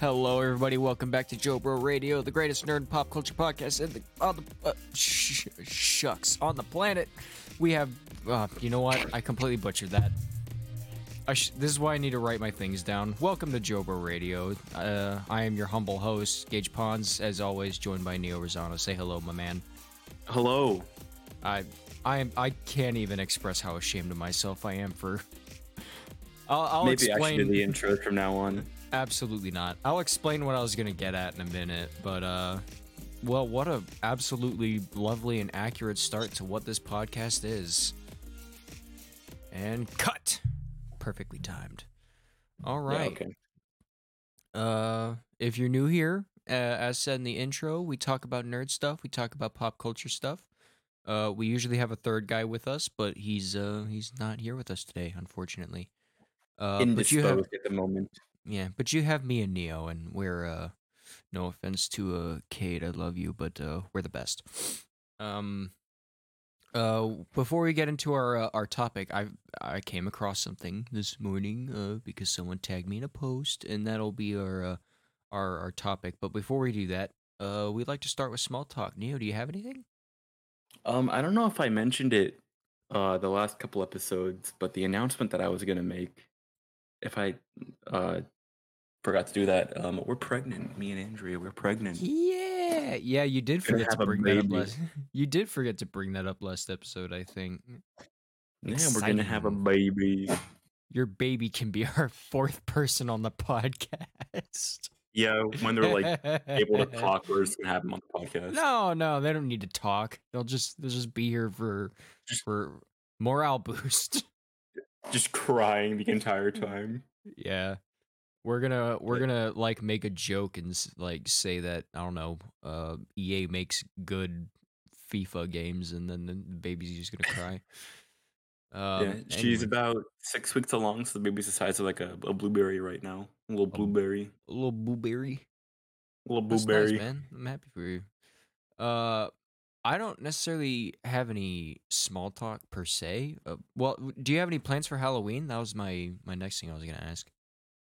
Hello, everybody. Welcome back to JoBro Radio, the greatest nerd and pop culture podcast in the on the uh, sh- shucks on the planet. We have, uh, you know what? I completely butchered that. I sh- this is why I need to write my things down. Welcome to JoBro Radio. Uh, I am your humble host, Gage Pons, as always, joined by Neo Rosano. Say hello, my man. Hello. I, I am. I can't even express how ashamed of myself I am for. I'll, I'll Maybe explain. I should do the intro from now on. Absolutely not. I'll explain what I was gonna get at in a minute, but uh well, what a absolutely lovely and accurate start to what this podcast is. And cut. Perfectly timed. All right. Yeah, okay. Uh if you're new here, uh, as said in the intro, we talk about nerd stuff, we talk about pop culture stuff. Uh we usually have a third guy with us, but he's uh he's not here with us today, unfortunately. Uh but you have at the moment. Yeah, but you have me and Neo, and we're uh, no offense to uh, Cade, I love you, but uh, we're the best. Um, uh, before we get into our uh, our topic, I I came across something this morning uh, because someone tagged me in a post, and that'll be our uh, our our topic. But before we do that, uh, we'd like to start with small talk. Neo, do you have anything? Um, I don't know if I mentioned it uh the last couple episodes, but the announcement that I was gonna make, if I uh forgot to do that, um, we're pregnant. Me and Andrea, we're pregnant. Yeah, yeah, you did Gonna forget to have a bring that up baby. last. You did forget to bring that up last episode, I think. Yeah, we're gonna have a baby. your baby can be our fourth person on the podcast. Yeah, when they're like able to talk, we're just gonna have them on the podcast. No, no, they don't need to talk. They'll just they'll just be here for for morale boost. Just crying the entire time. yeah. We're gonna we're gonna like make a joke and like say that I don't know, uh EA makes good FIFA games and then the baby's just gonna cry. Um, yeah, she's anyway, about six weeks along, so the baby's the size of like a, a blueberry right now. A little blueberry. a little blueberry. A little blueberry. nice, man. I'm happy for you. Uh, I don't necessarily have any small talk per se. Uh, well, do you have any plans for Halloween? That was my my next thing I was gonna ask.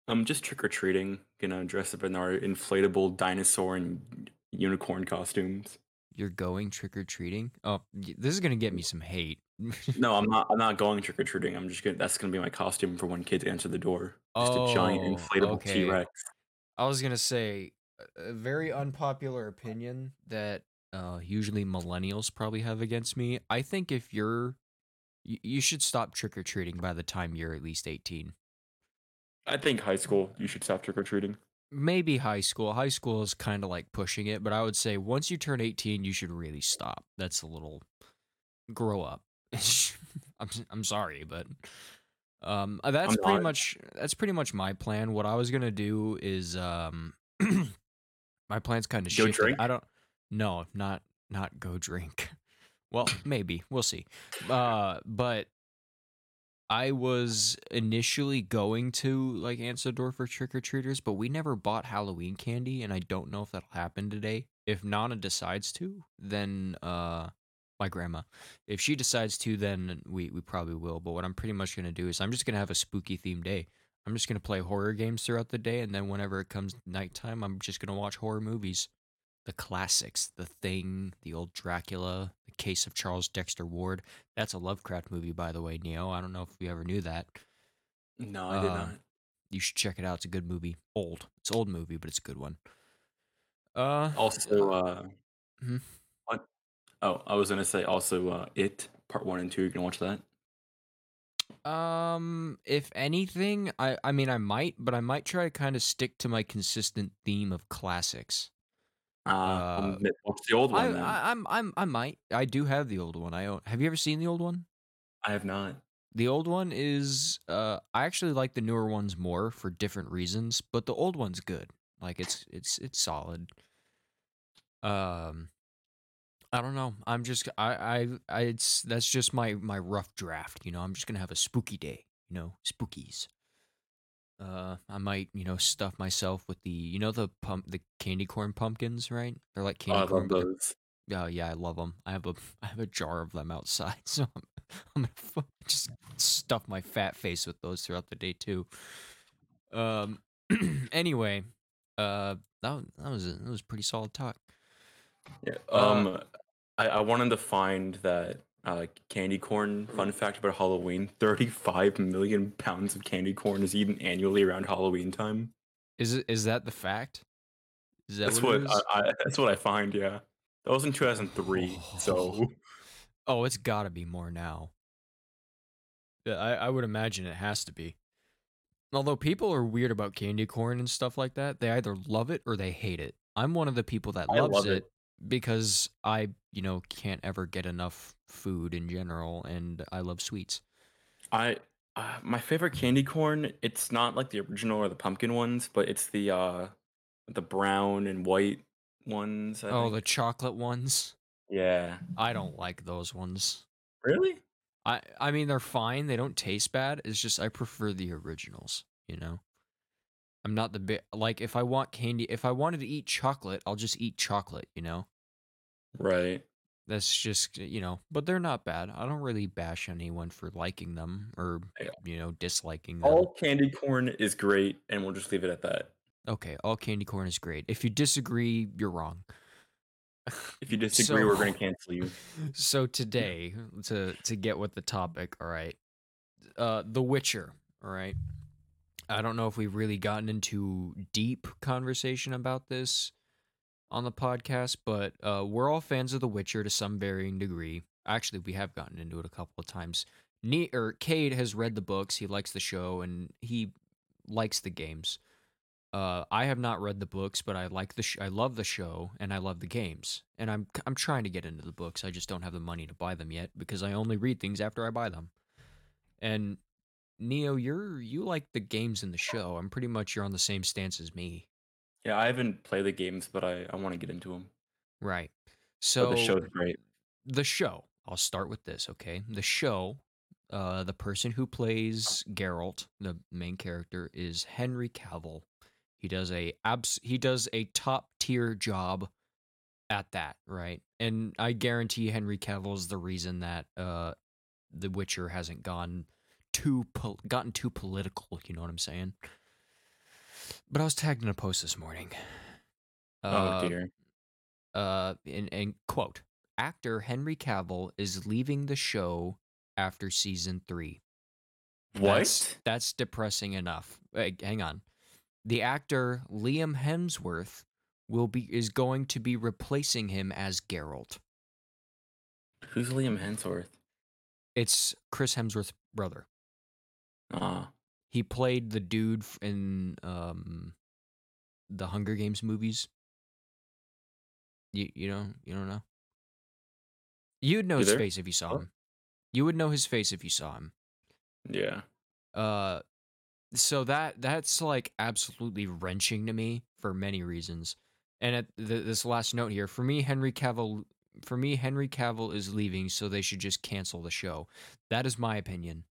I'm just trick or treating, gonna dress up in our inflatable dinosaur and unicorn costumes. You're going trick or treating? Oh, this is gonna get me some hate. No, I'm not. I'm not going trick or treating. I'm just gonna. That's gonna be my costume for when kids answer the door. Just a giant Oh, inflatable okay. T Rex. I was gonna say a very unpopular opinion that uh, usually millennials probably have against me. I think if you're, you, you should stop trick or treating by the time you're at least eighteen. I think high school. You should stop trick or treating. maybe high school. High school is kind of like pushing it, but I would say once you turn 18, you should really stop. That's a little grow up. I'm I'm sorry, but um uh, that's pretty much that's pretty much my plan. What I was going to do is um my plan's kind of shifted. drink? I don't no, not not go drink. Well, maybe. We'll see. Uh but I was initially going to like door for trick or treaters, but we never bought Halloween candy, and I don't know if that'll happen today. If Nana decides to, then uh, my grandma. If she decides to, then we we probably will. But what I'm pretty much gonna do is I'm just gonna have a spooky themed day. I'm just gonna play horror games throughout the day, and then whenever it comes nighttime, I'm just gonna watch horror movies, the classics, The Thing, the old Dracula, The Case of Charles Dexter Ward. That's a Lovecraft movie, by the way, Neo. I don't know if you ever knew that. No, I did Uh, not. You should check it out. It's a good movie. Old. It's an old movie, but it's a good one. Uh, Also, uh, Mhm. what? Oh, I was gonna say also, uh, it part one and two. You can watch that. um, if anything, I I mean I might, but I might try to kind of stick to my consistent theme of classics. Uh, um, watch the old one I, I, I'm I'm I might. I do have the old one. I own. Have you ever seen the old one? I have not. The old one is uh I actually like the newer ones more for different reasons, but the old one's good. Like it's it's it's solid. Um I don't know. I'm just I I, I it's that's just my my rough draft, you know. I'm just going to have a spooky day, you know, spookies. Uh I might, you know, stuff myself with the you know the pump the candy corn pumpkins, right? They're like Oh, I candy corn love but those. Oh yeah, I love them. I have a I have a jar of them outside, so I'm, I'm gonna just stuff my fat face with those throughout the day too. Um. anyway, Uh, that that was that was pretty solid talk. Yeah. Uh, Um, I, I wanted to find that uh, candy corn fun fact about Halloween: thirty-five million pounds of candy corn is eaten annually around Halloween time. is it is that the fact? Is that That's what, what? I, I, that's what I find. Yeah, that was in two thousand three. So oh, it's got to be more now. I I would imagine it has to be. Although people are weird about candy corn and stuff like that, they either love it or they hate it. I'm one of the people that loves love it, it. Because I, you know, can't ever get enough food in general and I love sweets. I uh, my favorite candy corn. It's not like the original or the pumpkin ones, but it's the uh the brown and white ones. I oh, think. the chocolate ones? yeah. I don't like those ones. Really? I I mean they're fine. They don't taste bad. It's just I prefer the originals, you know. I'm not the bit like if I want candy, if I wanted to eat chocolate, I'll just eat chocolate, you know. Right. That's just, you know, but they're not bad. I don't really bash anyone for liking them or, you know, disliking them. All candy corn is great, and we'll just leave it at that. Okay, all candy corn is great. If you disagree, you're wrong. If you disagree, we're going to cancel you. so today, to to get with the topic, all right. Uh The Witcher, all right. I don't know if we've really gotten into deep conversation about this on the podcast, but uh we're all fans of The Witcher to some varying degree. Actually, we have gotten into it a couple of times. Ne- or Cade has read the books, he likes the show, and he likes the games. Uh, I have not read the books, but I like the sh- I love the show and I love the games. And I'm I'm trying to get into the books. I just don't have the money to buy them yet because I only read things after I buy them. And Neo, you're you like the games in the show. I'm pretty much you're on the same stance as me. Yeah, I haven't played the games, but I, I want to get into them. Right. But So the show's great. the show. I'll start with this, okay? The show, uh, the person who plays Geralt, the main character, is Henry Cavill. He does a abs- he does a top tier job at that, right? And I guarantee Henry Cavill is the reason that uh, The Witcher hasn't gone too pol- gotten too political. You know what I'm saying? But I was tagged in a post this morning. oh Uh, dear. uh and, in quote actor henry cavill is leaving the show after season three What? that's, that's depressing enough Wait, hang on the actor liam hemsworth will be is going to be replacing him as Geralt. Who's Liam Hemsworth? It's Chris Hemsworth's brother. Ah, He played the dude in um the Hunger Games movies. You you don't you don't know? You'd know You his face if you saw him. You would know his face if you saw him. yeah. Uh so that that's like absolutely wrenching to me for many reasons. And at th- this last note here, for me Henry Cavill for me Henry Cavill is leaving so they should just cancel the show. That is my opinion.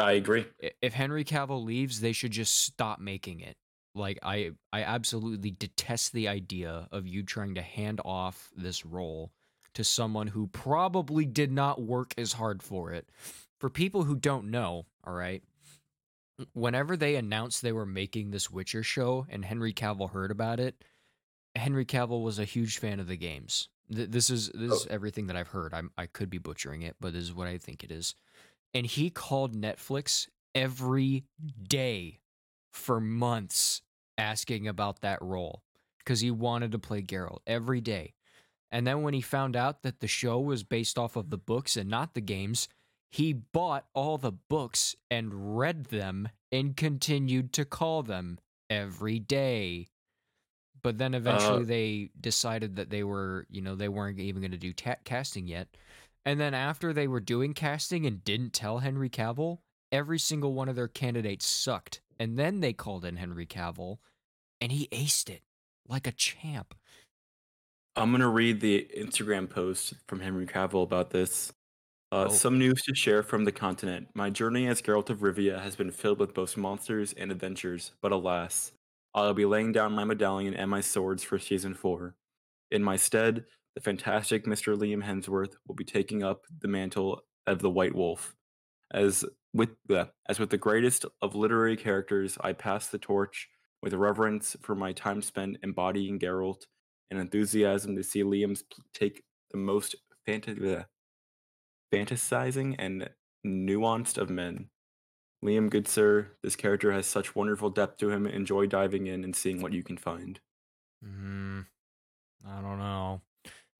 I agree. If Henry Cavill leaves, they should just stop making it. Like I I absolutely detest the idea of you trying to hand off this role to someone who probably did not work as hard for it. For people who don't know, all right, whenever they announced they were making this Witcher show and Henry Cavill heard about it, Henry Cavill was a huge fan of the games. Th- This is this oh. is everything that I've heard. I'm, I could be butchering it, but this is what I think it is. And he called Netflix every day for months asking about that role because he wanted to play Geralt every day. And then when he found out that the show was based off of the books and not the games, he bought all the books and read them and continued to call them every day. But then eventually Uh, they decided that they were, you know, they weren't even going to do ta- casting yet. And then after they were doing casting and didn't tell Henry Cavill, every single one of their candidates sucked. And then they called in Henry Cavill and he aced it like a champ. I'm gonna read the Instagram post from Henry Cavill about this. Uh, Oh. Some news to share from the continent. My journey as Geralt of Rivia has been filled with both monsters and adventures, but alas, I'll be laying down my medallion and my swords for season four. In my stead, the fantastic Mr. Liam Hemsworth will be taking up the mantle of the White Wolf. As with the as with the greatest of literary characters, I pass the torch with reverence for my time spent embodying Geralt and enthusiasm to see Liam's take the most fantasizing and nuanced of men. Liam, good sir, this character has such wonderful depth to him. Enjoy diving in and seeing what you can find. Mm, I don't know.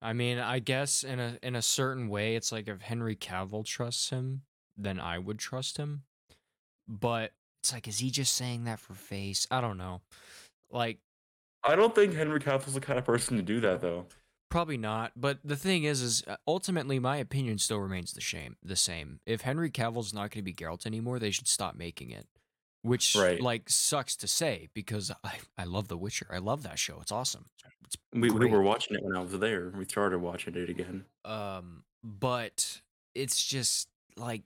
I mean, I guess in a in a certain way, it's like if Henry Cavill trusts him, then I would trust him. But it's like, is he just saying that for face? I don't know. Like, I don't think Henry Cavill's the kind of person to do that, though. probably not. But the thing is, is uh, ultimately my opinion still remains the same. The same. If Henry Cavill's not going to be Geralt anymore, they should stop making it. Which Right. like sucks to say because I I love The Witcher. I love that show. It's awesome. It's We, we were watching it when I was there. We started watching it again. um but it's just like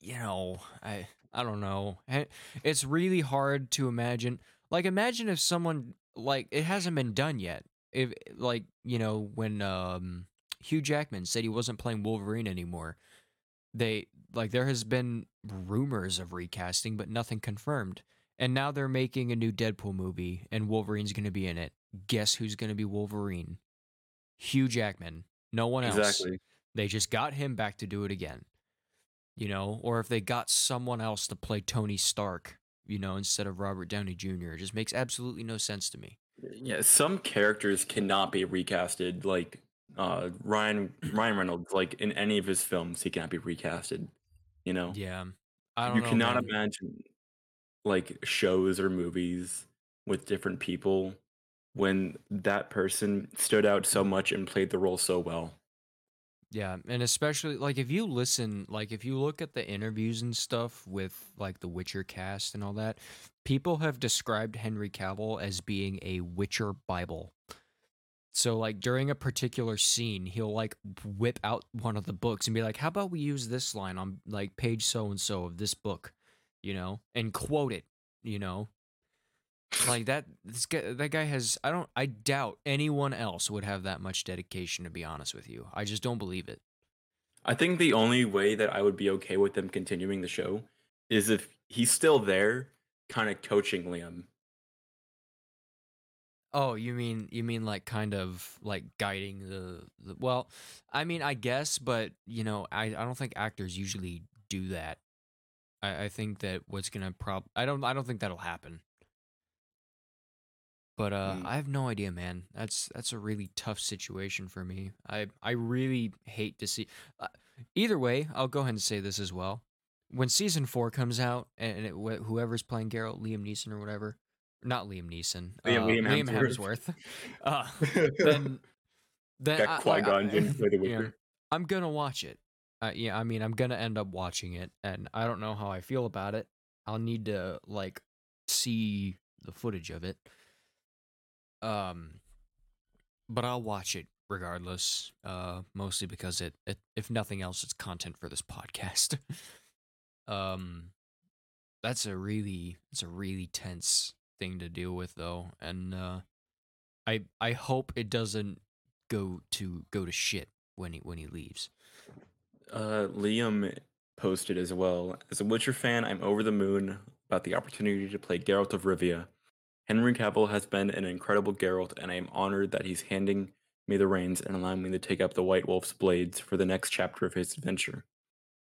you know i i don't know Eh, it's really hard to imagine like imagine if someone like it hasn't been done yet if like you know when um hugh jackman said he wasn't playing wolverine anymore they like there has been rumors of recasting but nothing confirmed and now they're making a new deadpool movie and wolverine's going to be in it guess who's going to be wolverine hugh jackman no one else Exactly. they just got him back to do it again. You know, or if they got someone else to play Tony Stark, you know, instead of Robert Downey Jr. It just makes absolutely no sense to me. Yeah, some characters cannot be recasted. Like uh, Ryan Ryan Reynolds, like in any of his films, he cannot be recasted. You know, Yeah. I don't you know. cannot man. imagine like shows or movies with different people when that person stood out so much and played the role so well. Yeah, and especially like if you listen, like if you look at the interviews and stuff with like the Witcher cast and all that, people have described Henry Cavill as being a Witcher Bible. So like during a particular scene, he'll like whip out one of the books and be like, "How about we use this line on like page so and so of this book, you know, and quote it, you know." Like that this guy that guy has I don't I doubt anyone else would have that much dedication to be honest with you. I just don't believe it. I think the only way that I would be okay with them continuing the show is if he's still there, kind of coaching Liam. Oh, you mean you mean like kind of like guiding the, the well, I mean I guess, but you know, I, I don't think actors usually do that. I, I think that what's gonna prob I don't I don't think that'll happen. But uh Mm. I have no idea, man. That's that's a really tough situation for me. I I really hate to see uh, either way, I'll go ahead and say this as well. When season 4 comes out and it, wh- whoever's playing Geralt, Liam Neeson or whatever, not Liam Neeson, Liam- uh, Liam Liam Hemsworth. Hemsworth. uh, then then I- Got like, Qui Gon I- Jinn to play the yeah, Witcher. I'm gonna watch it. Uh, yeah, I mean, I'm gonna end up watching it, and I don't know how I feel about it. I'll need to like see the footage of it. Um, but I'll watch it regardless. Uh, mostly because it, it if nothing else, it's content for this podcast. um, that's a really it's a really tense thing to deal with though, and uh, I I hope it doesn't go to go to shit when he when he leaves. Uh, Liam posted as well. As a Witcher fan, I'm over the moon about the opportunity to play Geralt of Rivia. Henry Cavill has been an incredible Geralt, and I am honored that he's handing me the reins and allowing me to take up the White Wolf's blades for the next chapter of his adventure.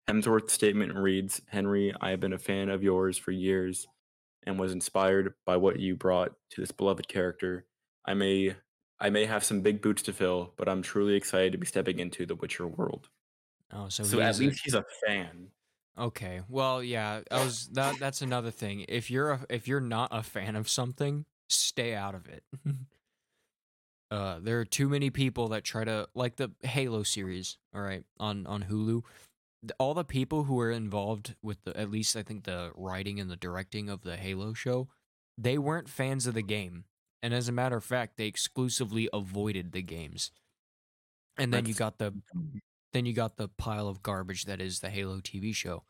Hemsworth's statement reads Henry, I have been a fan of yours for years and was inspired by what you brought to this beloved character. I may I may have some big boots to fill, but I'm truly excited to be stepping into the Witcher world. Oh, so, So, at a- least he's a fan. okay. Well, yeah, I was that. That's another thing. If you're a, if you're not a fan of something, stay out of it. uh, there are too many people that try to like the Halo series. All right, on on Hulu, all the people who were involved with the at least I think the writing and the directing of the Halo show, they weren't fans of the game, and as a matter of fact, they exclusively avoided the games. And then you got the then you got the pile of garbage that is the Halo TV show.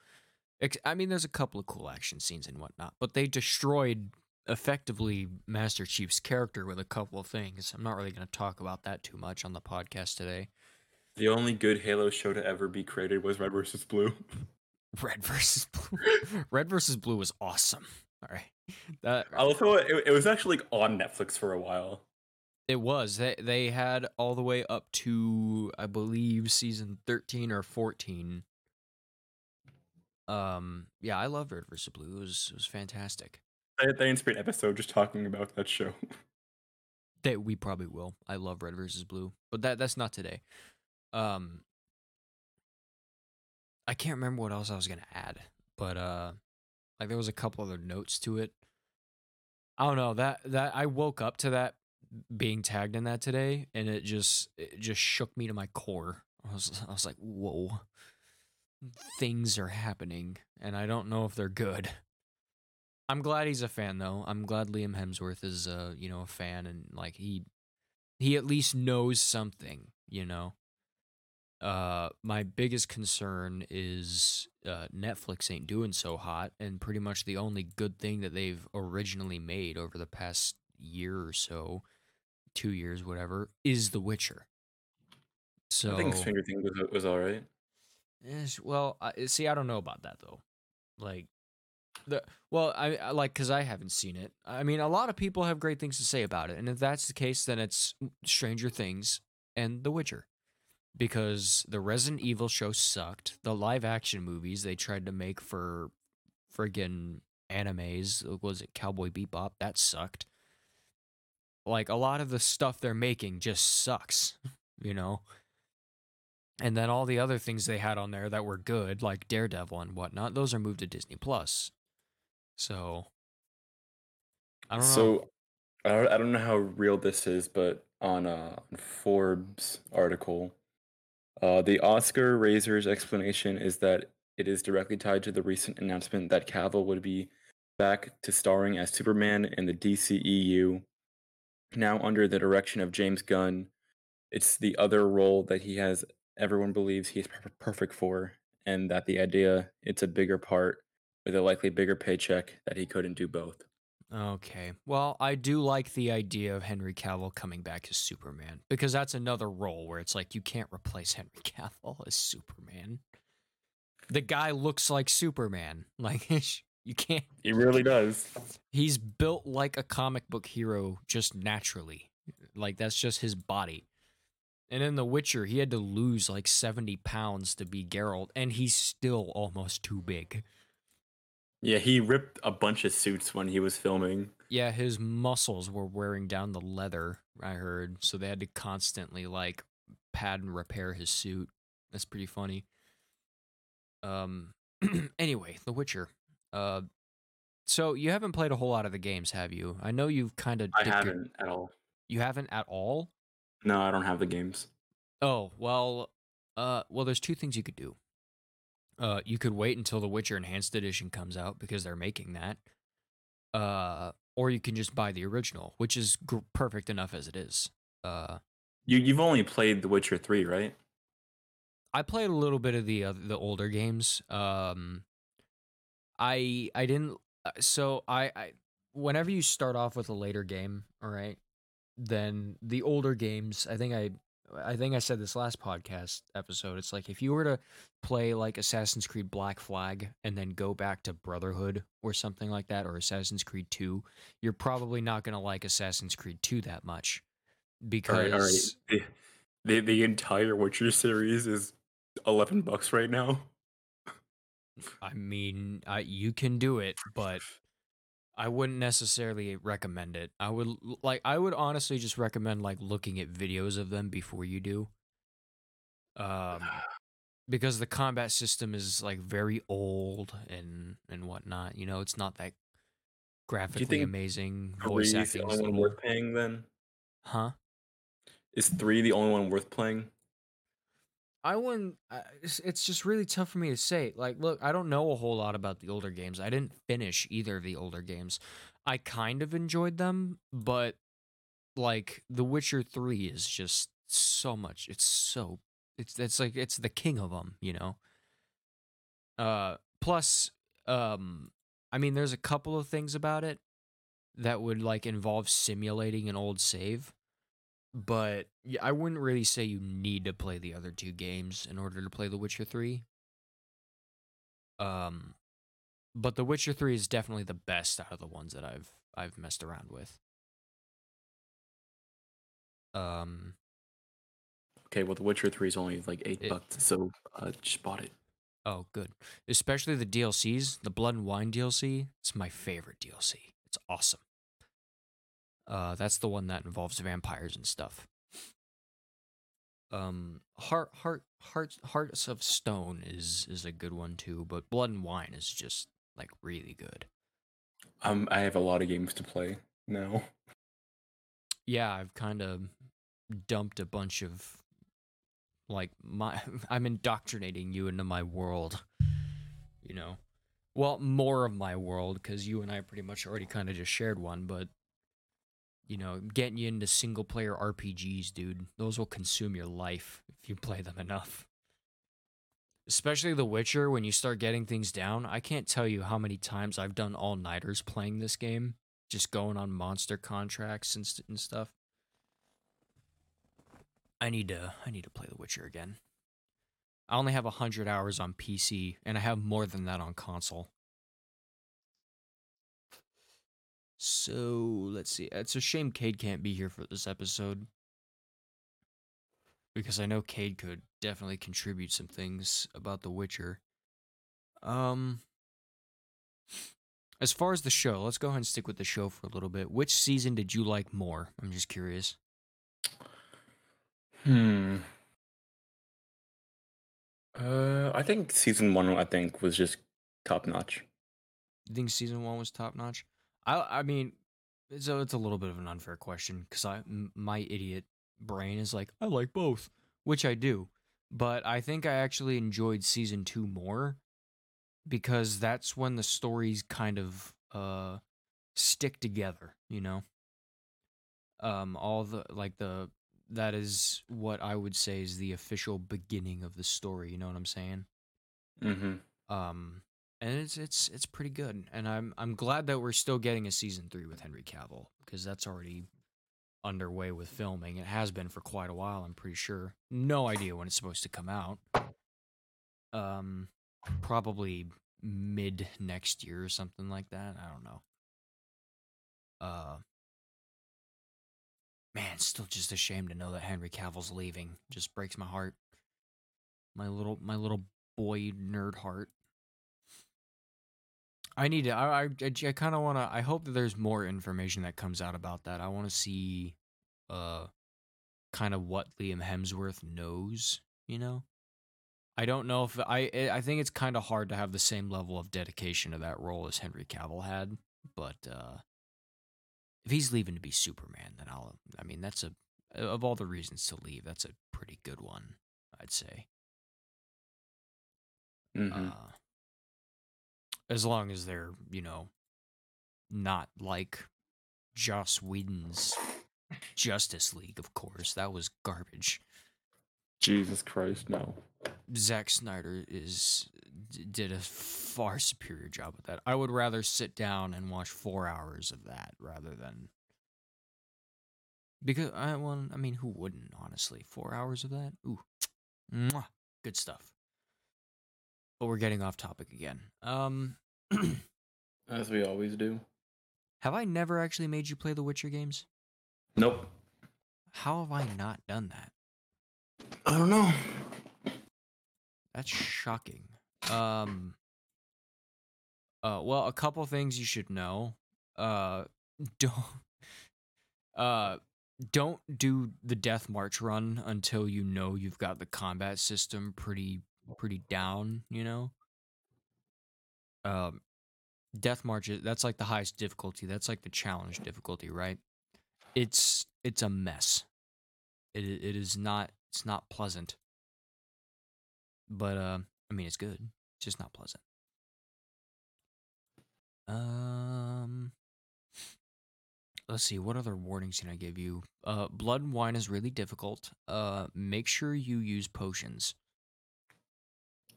I mean, there's a couple of cool action scenes and whatnot, but they destroyed effectively Master Chief's character with a couple of things. I'm not really going to talk about that too much on the podcast today. The only good Halo show to ever be created was Red vs. Blue. Red versus Blue. Red versus Blue was awesome. All right. that Also, it, it was actually like, on Netflix for a while. it was they they had all the way up to I believe season thirteen or fourteen. Um, yeah, I loved Red vs. Blue. It was it was fantastic. They, they inspired an episode just talking about that show. That we probably will. I love Red versus Blue, but that that's not today. Um, I can't remember what else I was gonna add, but uh, like there was a couple other notes to it. I don't know that that I woke up to that being tagged in that today, and it just it just shook me to my core. I was I was like, whoa, things are happening, and I don't know if they're good. I'm glad he's a fan though. I'm glad Liam Hemsworth is uh, you know, a fan and like he he at least knows something, you know. Uh my biggest concern is uh Netflix ain't doing so hot and pretty much the only good thing that they've originally made over the past year or so, 2 years whatever, is The Witcher. So I think Stranger Things was, was all right. Yes, well, I, see, I don't know about that though. Like the well, I, I like because I haven't seen it. I mean, a lot of people have great things to say about it, and if that's the case, then it's Stranger Things and The Witcher, because the Resident Evil show sucked. The live action movies they tried to make for friggin' animes was it Cowboy Bebop that sucked. Like a lot of the stuff they're making just sucks, you know. And then all the other things they had on there that were good, like Daredevil and whatnot, those are moved to Disney Plus. So I don't know. So I don't, I don't know how real this is, but on uh, a Forbes article, uh, the Oscar raisers explanation is that it is directly tied to the recent announcement that Cavill would be back to starring as Superman in the DCEU, now under the direction of James Gunn. It's the other role that he has. Everyone believes he is per- perfect for, and that the idea it's a bigger part with a likely bigger paycheck that he couldn't do both. Okay. Well, I do like the idea of Henry Cavill coming back as Superman because that's another role where it's like you can't replace Henry Cavill as Superman. The guy looks like Superman. Like you can't He really does. he's built like a comic book hero just naturally. Like that's just his body. And in The Witcher, he had to lose like 70 pounds to be Geralt, and he's still almost too big. Yeah, he ripped a bunch of suits when he was filming. Yeah, his muscles were wearing down the leather, I heard. So they had to constantly like pad and repair his suit. That's pretty funny. Um anyway, The Witcher. Uh so you haven't played a whole lot of the games, have you? I know you've kind of I haven't at all. You haven't at all? No, I don't have the games. Oh, well uh well there's two things you could do. Uh you could wait until The Witcher Enhanced Edition comes out because they're making that. Uh or you can just buy the original, which is gr- perfect enough as it is. Uh You you've only played The Witcher 3, right? I played a little bit of the uh, the older games. Um, I I didn't. uh, So I, I whenever you start off with a later game, all right, then the older games. I think I I think I said this last podcast episode. It's like if you were to play like Assassin's Creed Black Flag and then go back to Brotherhood or something like that, or Assassin's Creed Two, you're probably not gonna like Assassin's Creed Two that much because All right, all right. The, the the entire Witcher series is 11 bucks right now. I mean, I, you can do it, but I wouldn't necessarily recommend it. I would like I would honestly just recommend like looking at videos of them before you do. Um because the combat system is like very old and and whatnot. You know, it's not that graphically amazing. Voice Three is the only one worth paying then? huh? Is 3 the only one worth playing? I wouldn't. It's just really tough for me to say. Like, look, I don't know a whole lot about the older games. I didn't finish either of the older games. I kind of enjoyed them, but like The Witcher Three is just so much. It's so it's it's like it's the king of them, you know. Uh, plus, um, I mean, there's a couple of things about it that would like involve simulating an old save but yeah, I wouldn't really say you need to play the other two games in order to play The Witcher 3. Um but The Witcher 3 is definitely the best out of the ones that I've I've messed around with. Um Okay, well, The Witcher Three is only like eight It- bucks, so I just bought it. oh good. Especially the DLCs, the Blood and Wine DLC, it's my favorite DLC. It's awesome. Uh that's the one that involves vampires and stuff. Um Heart Heart Heart Hearts of Stone is is a good one too, but Blood and Wine is just like really good. Um, I have a lot of games to play now. yeah, I've kind of dumped a bunch of like my I'm indoctrinating you into my world. You know. Well, more of my world cuz you and I pretty much already kind of just shared one, but you know, getting you into single player RPGs, dude. Those will consume your life if you play them enough. Especially The Witcher when you start getting things down. I can't tell you how many times I've done all-nighters playing this game just going on monster contracts and, st- and stuff. I need to I need to play The Witcher again. I only have 100 hours on PC and I have more than that on console. So, let's see. It's a shame Cade can't be here for this episode. Because I know Cade could definitely contribute some things about The Witcher. Um as far as the show, let's go ahead and stick with the show for a little bit. Which season did you like more? I'm just curious. Hmm. Uh, I think season one. I think was just top notch. You think season one was top notch? I I mean, it's a, it's a little bit of an unfair question because I m- my idiot brain is like I like both, which I do, but I think I actually enjoyed season two more because that's when the stories kind of uh stick together, you know. Um, all the like the that is what I would say is the official beginning of the story. You know what I'm saying? Mm-hmm. um and it's it's it's pretty good. And i'm i'm glad that we're still getting a season 3 with henry cavill because that's already underway with filming. It has been for quite a while i'm pretty sure. No idea when it's supposed to come out. Um probably mid next year or something like that i don't know. Uh man still just a shame to know that henry cavill's leaving. Just breaks my heart. My little my little boy nerd heart. I need to. I I, I kind of want to. I hope that there's more information that comes out about that. I want to see, uh, kind of what Liam Hemsworth knows. You know, I don't know if I. I think it's kind of hard to have the same level of dedication to that role as Henry Cavill had. But uh, if he's leaving to be Superman, then I'll. I mean, that's a of all the reasons to leave. That's a pretty good one, I'd say. Mm-hmm. Uh, as long as they're, you know, not like Joss Whedon's Justice League, of course. That was garbage. Jesus Christ, no. Zack Snyder is d- did a far superior job with that. I would rather sit down and watch four hours of that rather than because I well, I mean, who wouldn't honestly? Four hours of that, ooh, Mwah. good stuff. But we're getting off topic again. Um, As we always do. have I never actually made you play the Witcher games? Nope. How have I not done that? I don't know. That's shocking. Um uh well, a couple things you should know. Uh don't uh don't do the death march run until you know you've got the combat system pretty pretty down, you know? Um death march is- that's like the highest difficulty. That's like the challenge difficulty, right? It's it's a mess. It it is not it's not pleasant. But uh I mean it's good. It's just not pleasant. Um let's see what other warnings can i give you uh blood and wine is really difficult uh make sure you use potions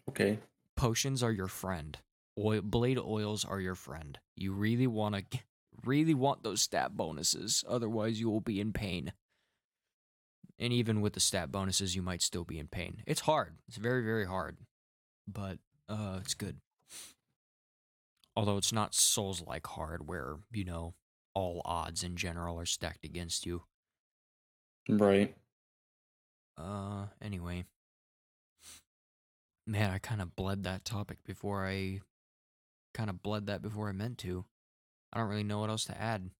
Okay. potions are your friend oil blade oils are your friend you really want to really want those stat bonuses otherwise you will be in pain and even with the stat bonuses you might still be in pain it's hard it's very very hard but uh it's good Although it's not Souls like hard, where, you know, all odds in general are stacked against you. Right. Uh, anyway. Man, I kind of bled that topic before I. Kind of bled that before I meant to. I don't really know what else to add.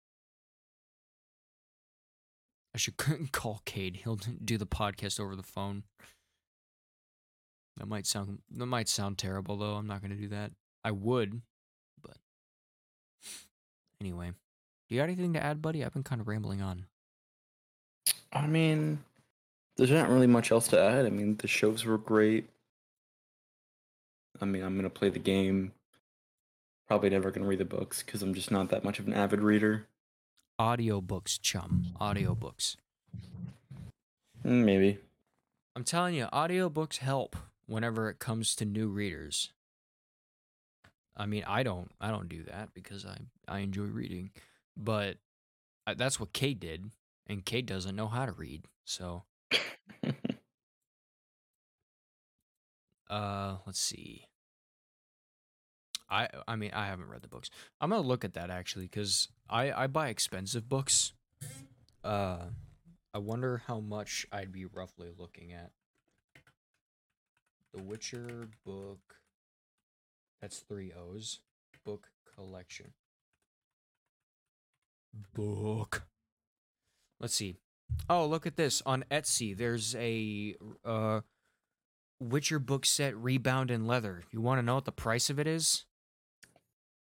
I should call Cade. He'll do the podcast over the phone. That might sound that might sound terrible though. I'm not going to do that. I would, but anyway. Do you got anything to add, buddy? I've been kind of rambling on. I mean, there's not really much else to add. I mean, the shows were great. I mean, I'm gonna play the game. Probably never gonna read the books because I'm just not that much of an avid reader. Audiobooks, chum. Audiobooks. Mm, Maybe. I'm telling you, audiobooks help whenever it comes to new readers. I mean, I don't I don't do that because I I enjoy reading, but I, that's what Cade did, and Cade doesn't know how to read. So, uh, let's see. I I mean, I haven't read the books. I'm gonna look at that actually because I I buy expensive books. Uh, I wonder how much I'd be roughly looking at. The Witcher book. That's three O's. Book collection. Book. Let's see. Oh, look at this on Etsy. There's a uh, Witcher book set rebound in leather. You want to know what the price of it is?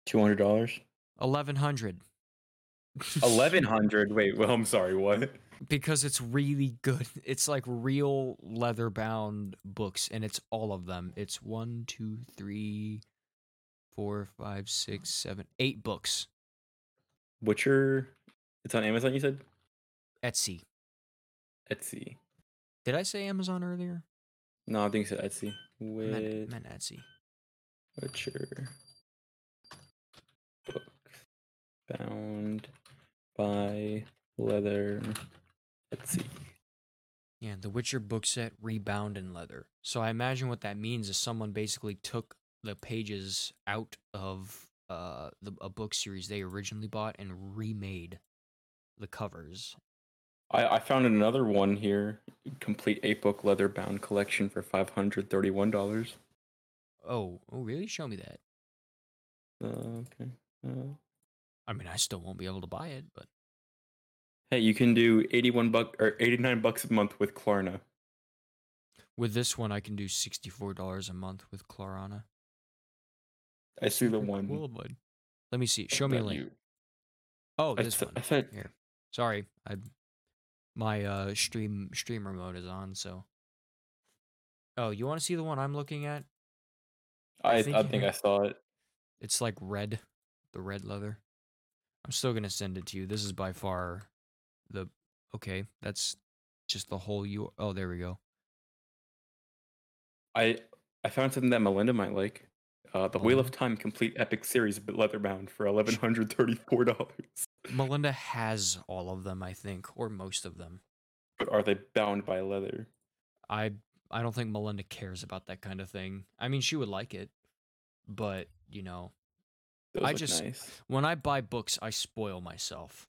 Two hundred dollars. Eleven hundred. Eleven hundred. Wait. Well, I'm sorry. What? because it's really good. It's like real leather bound books, and it's all of them. It's one, two, three, four, five, six, seven, eight books. Witcher. It's on Amazon. You said Etsy. Etsy. Did I say Amazon earlier? No, I think said Etsy. With meant, meant Etsy. Witcher book bound by leather. Etsy. Yeah, the Witcher book set rebound in leather. So I imagine what that means is someone basically took the pages out of uh the a book series they originally bought and remade the covers. I, I found another one here. Complete eight book leather bound collection for five hundred thirty one dollars. Oh, oh really? Show me that. Uh, okay. Uh, I mean, I still won't be able to buy it, but hey, you can do eighty one buck or eighty nine bucks a month with Klarna. with this one I can do $64 a month with Klarna. I see the one. Cool, bud. Let me see. Show me a link. you- Oh, I, this th- one. I thought Here. Sorry, I my uh stream streamer mode is on, so. Oh, you want to see the one I'm looking at? I, I think think, I saw it. It's like red, the red leather. I'm still gonna send it to you. This is by far the okay. That's just the whole you. Oh, there we go. I I found something that Melinda might like. Uh, the Wheel of Time complete epic series, but leather bound for eleven hundred thirty four dollars. Melinda has all of them, I think, or most of them. But are they bound by leather? I I don't think Melinda cares about that kind of thing. I mean, she would like it, but you know, Those I just- nice. when I buy books, I spoil myself.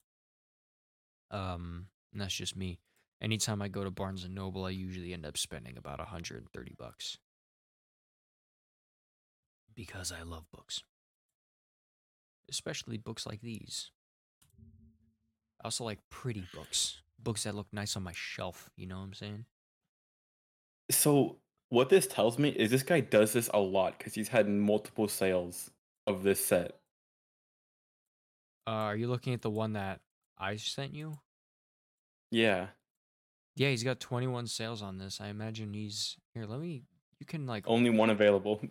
Um, and that's just me. Anytime I go to Barnes and Noble, I usually end up spending about 130 bucks. Because I love books. Especially books like these. I also like pretty books. Books that look nice on my shelf, you know what I'm saying? So what this tells me is this guy does this a lot because he's had multiple sales of this set. Uh, are you looking at the one that I sent you? Yeah. Yeah, he's got 21 sales on this. I imagine he's here. Let me. You can like. Only one available.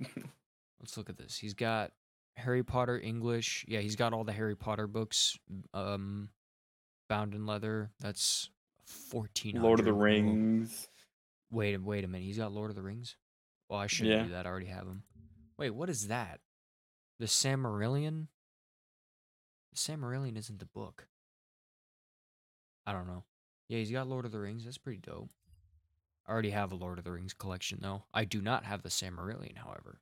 Let's look at this. He's got Harry Potter English. Yeah, he's got all the Harry Potter books. Um, bound in leather. That's 14. Lord of the Rings. Wait, wait a minute. He's got Lord of the Rings. Well, I shouldn't Yeah. do that. I already have them. Wait, what is that? The Silmarillion. The Silmarillion isn't the book. I don't know. Yeah, he's got Lord of the Rings. That's pretty dope. I already have a Lord of the Rings collection, though. I do not have the Silmarillion, however.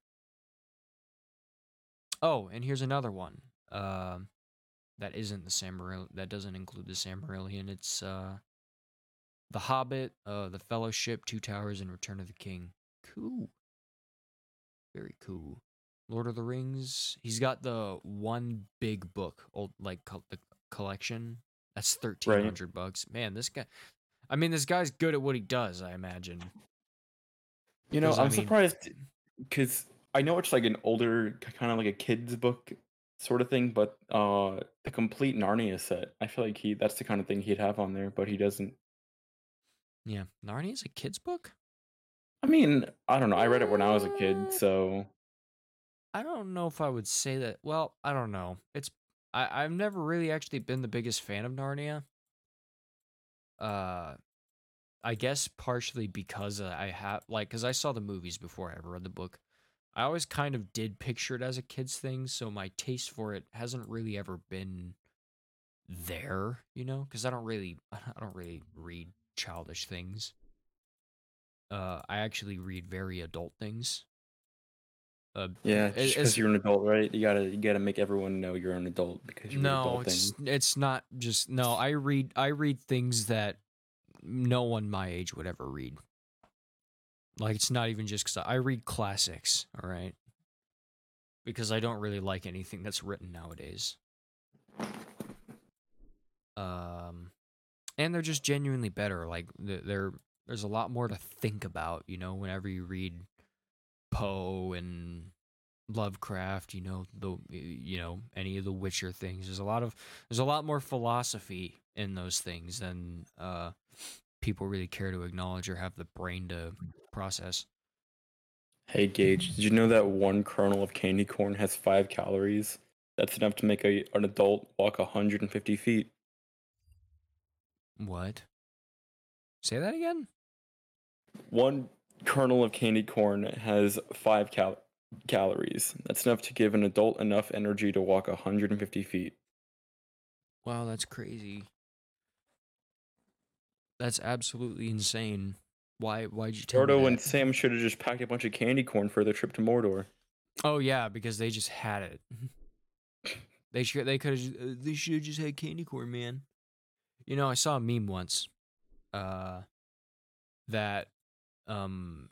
Oh, and here's another one. Um, that isn't the Silmarill. That doesn't include the Silmarillion. It's uh, the Hobbit, uh, the Fellowship, Two Towers, and Return of the King. Cool. Very cool. Lord of the Rings. He's got the one big book, old like co- the collection. That's thirteen hundred bucks. Man, this guy. I mean, this guy's good at what he does. I imagine. You know, I I'm mean- surprised because I know it's like an older, kind of like a kid's book sort of thing, but uh, the complete Narnia set, I feel like he that's the kind of thing he'd have on there, but he doesn't. Yeah, Narnia's a kid's book. I mean, I don't know. I read it when I was a kid, so I don't know if I would say that. Well, I don't know. It's I I've never really actually been the biggest fan of Narnia. Uh, I guess partially because I have like because I saw the movies before I ever read the book. I always kind of did picture it as a kid's thing, so my taste for it hasn't really ever been there, you know, because I don't really I don't really read childish things. Uh, I actually read very adult things. Uh, yeah, because you're an adult, right? You gotta you gotta make everyone know you're an adult because you're no adult it's it's not just no i read i read things that no one my age would ever read like it's not even just because i read classics all right because i don't really like anything that's written nowadays um and they're just genuinely better like th- they're there's a lot more to think about you know whenever you read poe and Lovecraft, you know, the you know, any of the Witcher things. There's a lot of there's a lot more philosophy in those things than uh people really care to acknowledge or have the brain to process. Hey Gage, did you know that one kernel of candy corn has five calories? That's enough to make a, an adult walk 150 feet. What? Say that again? One kernel of candy corn has five cal- calories. That's enough to give an adult enough energy to walk 150 feet. Wow, that's crazy. That's absolutely insane. Why why'd you tell me Frodo that? and Sam should have just packed a bunch of candy corn for their trip to Mordor. Oh yeah, because they just had it. they should they could have they should have just had candy corn, man. You know, I saw a meme once, uh, that um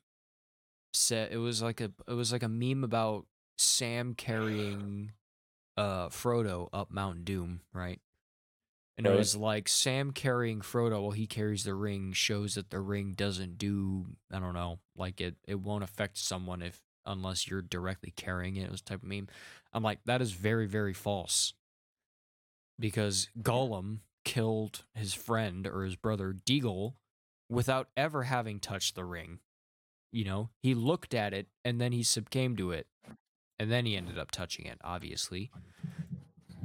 said it was like a it was like a meme about Sam carrying uh Frodo up Mount Doom, right? And it was like Sam carrying Frodo while he carries the ring shows that the ring doesn't do I don't know, like it it won't affect someone if unless you're directly carrying it. It was a type of meme. I'm like, that is very, very false. Because Gollum killed his friend or his brother Deagol without ever having touched the ring. You know, he looked at it and then he succumbed to it. And then he ended up touching it, obviously.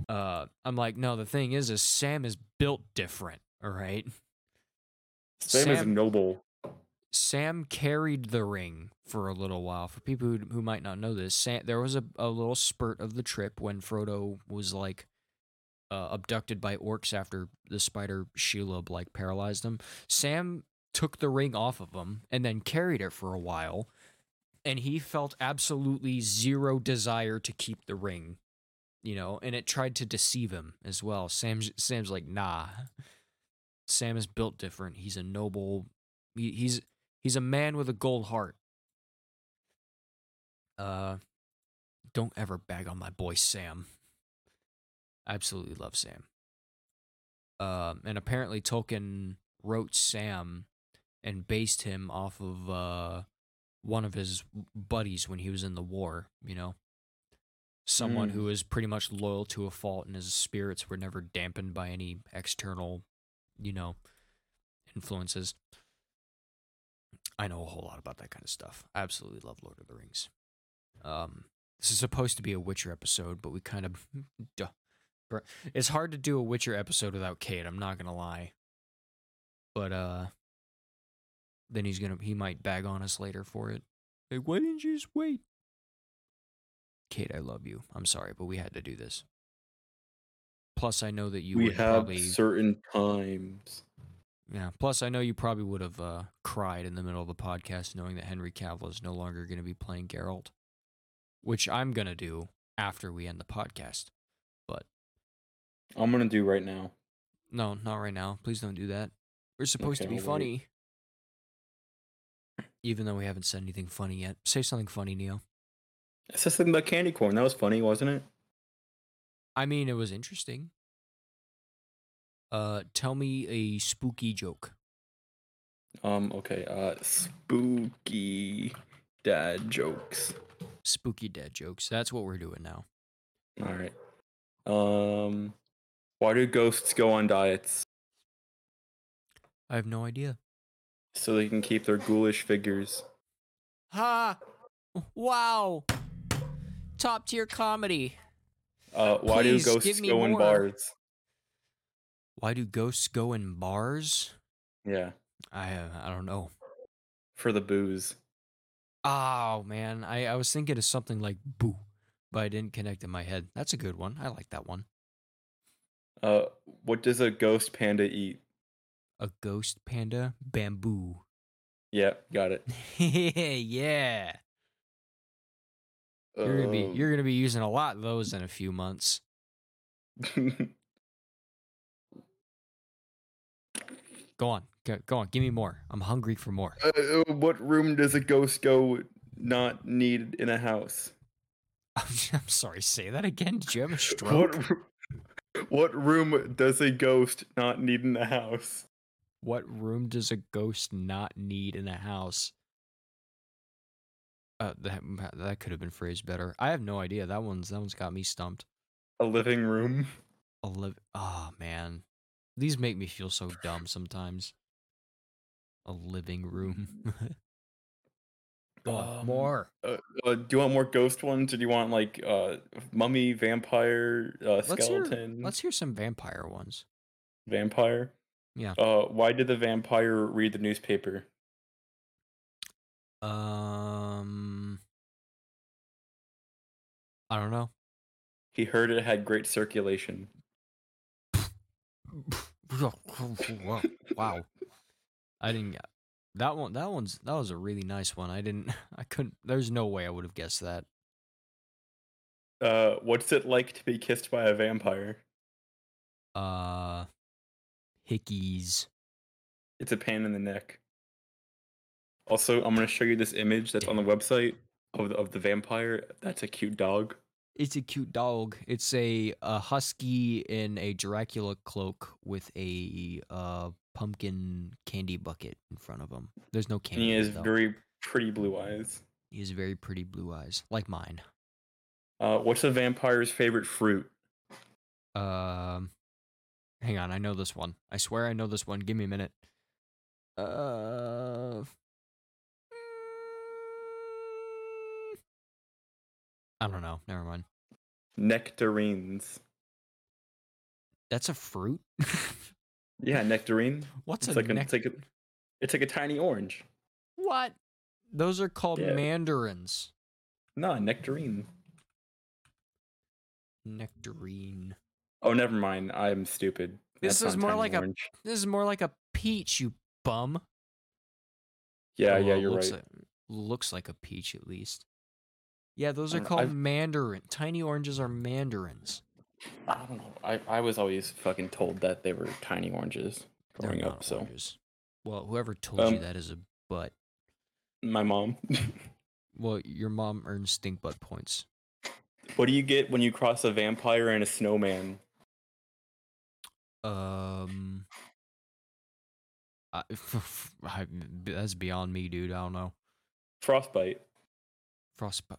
Uh, I'm like, no, the thing is, is Sam is built different, all right? Sam, is noble. Sam carried the ring for a little while. For people who, who might not know this, Sam, there was a, a little spurt of the trip when Frodo was like uh, abducted by orcs after the spider Shelob like paralyzed him. Sam took the ring off of him and then carried it for a while, and he felt absolutely zero desire to keep the ring. You know, and it tried to deceive him as well. Sam's Sam's like, nah. Sam is built different. He's a noble. He, he's he's a man with a gold heart. Uh, don't ever bag on my boy Sam. I absolutely love Sam. Um, and apparently Tolkien wrote Sam and based him off of uh one of his buddies when he was in the war. You know, someone Mm. who was pretty much loyal to a fault, and his spirits were never dampened by any external, you know, influences. I know a whole lot about that kind of stuff. I absolutely love Lord of the Rings. Um, this is supposed to be a Witcher episode, but we kind of, duh. It's hard to do a Witcher episode without Cade. I'm not gonna lie. But uh, then he's gonna he might bag on us later for it. Like, why didn't you just wait? Cade, I love you. I'm sorry, but we had to do this. Plus, I know that you we would have probably certain times. yeah. Plus, I know you probably would have uh, cried in the middle of the podcast knowing that Henry Cavill is no longer going to be playing Geralt, which I'm going to do after we end the podcast. But I'm gonna do right now. no, not right now. Please don't do that. We're supposed to be funny. Even though we haven't said anything funny yet. Say something funny, Neo. It's just something about candy corn. That was funny, wasn't it? I mean, it was interesting. Uh, tell me a spooky joke. Um. Okay. Uh. Spooky dad jokes. Spooky dad jokes. That's what we're doing now. All right. Um. Why do ghosts go on diets? I have no idea. So they can keep their ghoulish figures. Ha! Wow! Top tier comedy. Uh. Why Please, do give ghosts me go in more. bars? Why do ghosts go in bars? Yeah. I uh, I don't know. For the booze. Oh man, I I was thinking of something like boo, but I didn't connect in my head. That's a good one. I like that one. Uh. What does a ghost panda eat? A ghost panda bamboo. Yeah. Got it. yeah. You're gonna be Um, you're gonna be using a lot of those in a few months. Go on, go, go on. Give me more. I'm hungry for more. Uh, what room does a ghost go not need in a house? I'm sorry. Say that again. Did you have a stroke? r- what room does a ghost not need in a house? What room does a ghost not need in a house? Uh, that that could have been phrased better. I have no idea. That one's that one's got me stumped. A living room. A liv- Oh man, these make me feel so dumb sometimes. A living room. Um, more. Uh, uh, do you want more ghost ones, or do you want like uh, mummy, vampire, uh, Let's hear skeleton, let's hear some vampire ones. vampire? Yeah. Uh, why did the vampire read the newspaper? Um, I don't know. He heard it had great circulation. wow. wow. I didn't get that one. That one's that was a really nice one. I didn't. I couldn't. There's no way I would have guessed that. Uh, what's it like to be kissed by a vampire? Uh, hickeys. It's a pain in the neck. Also, I'm gonna show you this image that's on the website of the, of the vampire. That's a cute dog. It's a cute dog. It's a, a husky in a Dracula cloak with a uh pumpkin candy bucket in front of him. There's no candy. And he has though. very pretty blue eyes. He has very pretty blue eyes, like mine. Uh, what's a vampire's favorite fruit? Um, hang on, I know this one. I swear I know this one. Give me a minute. Uh, I don't know. Never mind. Nectarines. That's a fruit. Yeah, nectarine. What's It's a like a, it's like a, it's like a tiny orange. what? Those are called Yeah. mandarins. No, nectarine. Nectarine. Oh, never mind. I'm stupid. This That's is more like a- orange. This is more like a peach, you bum. Yeah, Oh, yeah, you're looks right. Like, looks like a peach at least. Yeah, those are called I've- mandarin. Tiny oranges are mandarins. I don't know. I, I was always fucking told that they were tiny oranges growing up. So oranges. Well, whoever told you Um, that is a butt. my mom. Well, your mom earns stink butt points. what do you get when you cross a vampire and a snowman? Um, I, I, that's beyond me, dude. I don't know. Frostbite. Frostbite.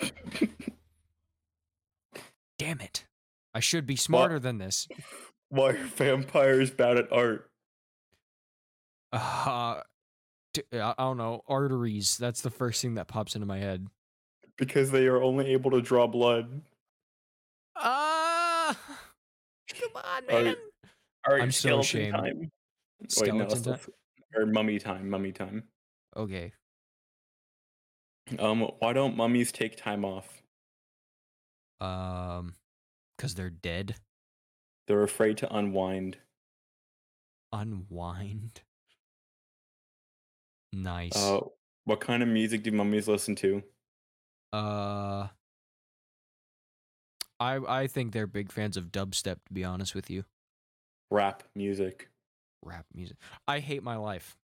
Damn it! I should be smarter than this. Why are vampires bad at art? Uh, t- I I don't know. Arteries. That's the first thing that pops into my head. Because they are only able to draw blood. Ah! Come on, All right, man. All right, I'm so skeleton ashamed. time. Wait, no, Skeleton time. or mummy time. Mummy time. Okay. Um, why don't mummies take time off? Um, because they're dead. They're afraid to unwind. Unwind. Nice. Uh, what kind of music do mummies listen to? Uh, I I think they're big fans of dubstep. To be honest with you, Rap music. rap music. I hate my life.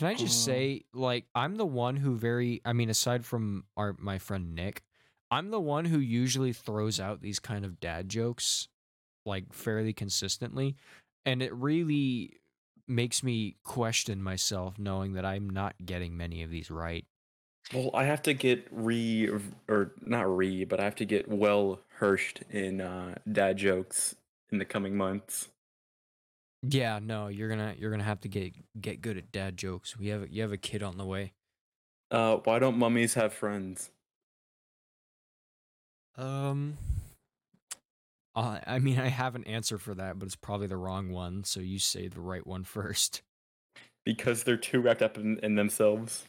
Can I just Um, say, like, I'm the one who very, I mean, aside from our my friend Nick, I'm the one who usually throws out these kind of dad jokes, like, fairly consistently, and it really makes me question myself, knowing that I'm not getting many of these right. Well, I have to get re or not re, but I have to get well hershed in uh, dad jokes in the coming months. Yeah, no, you're gonna you're gonna have to get get good at dad jokes. We have you have a kid on the way. Uh, why don't mummies have friends? Um, uh, I mean, I have an answer for that, but it's probably the wrong one. So you say the right one first. Because they're too wrapped up in, in themselves.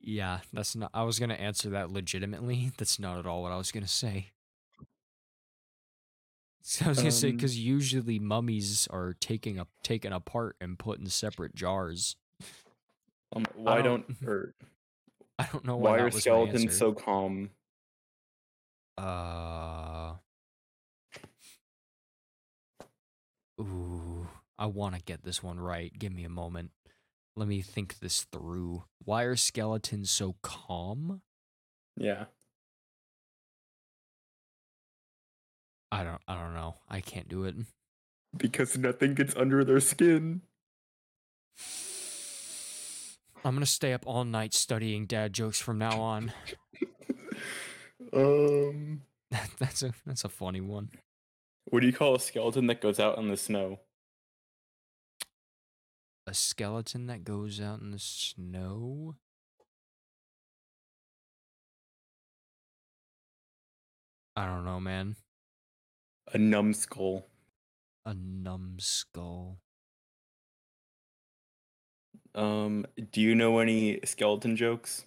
Yeah, that's not. I was gonna answer that legitimately. That's not at all what I was gonna say. So I was gonna say Um, because usually mummies are taking up taken apart and put in separate jars. Um, why don't- don't, or I don't know why, why are skeletons so calm? Uh. Ooh, I want to get this one right. Give me a moment. Let me think this through. Why are skeletons so calm? Yeah. I don't. I don't know. I can't do it. Because nothing gets under their skin. I'm gonna stay up all night studying dad jokes from now on. um, that's a that's a funny one. what do you call a skeleton that goes out in the snow? A skeleton that goes out in the snow. I don't know, man. A numbskull. A numbskull. Um, do you know any skeleton jokes?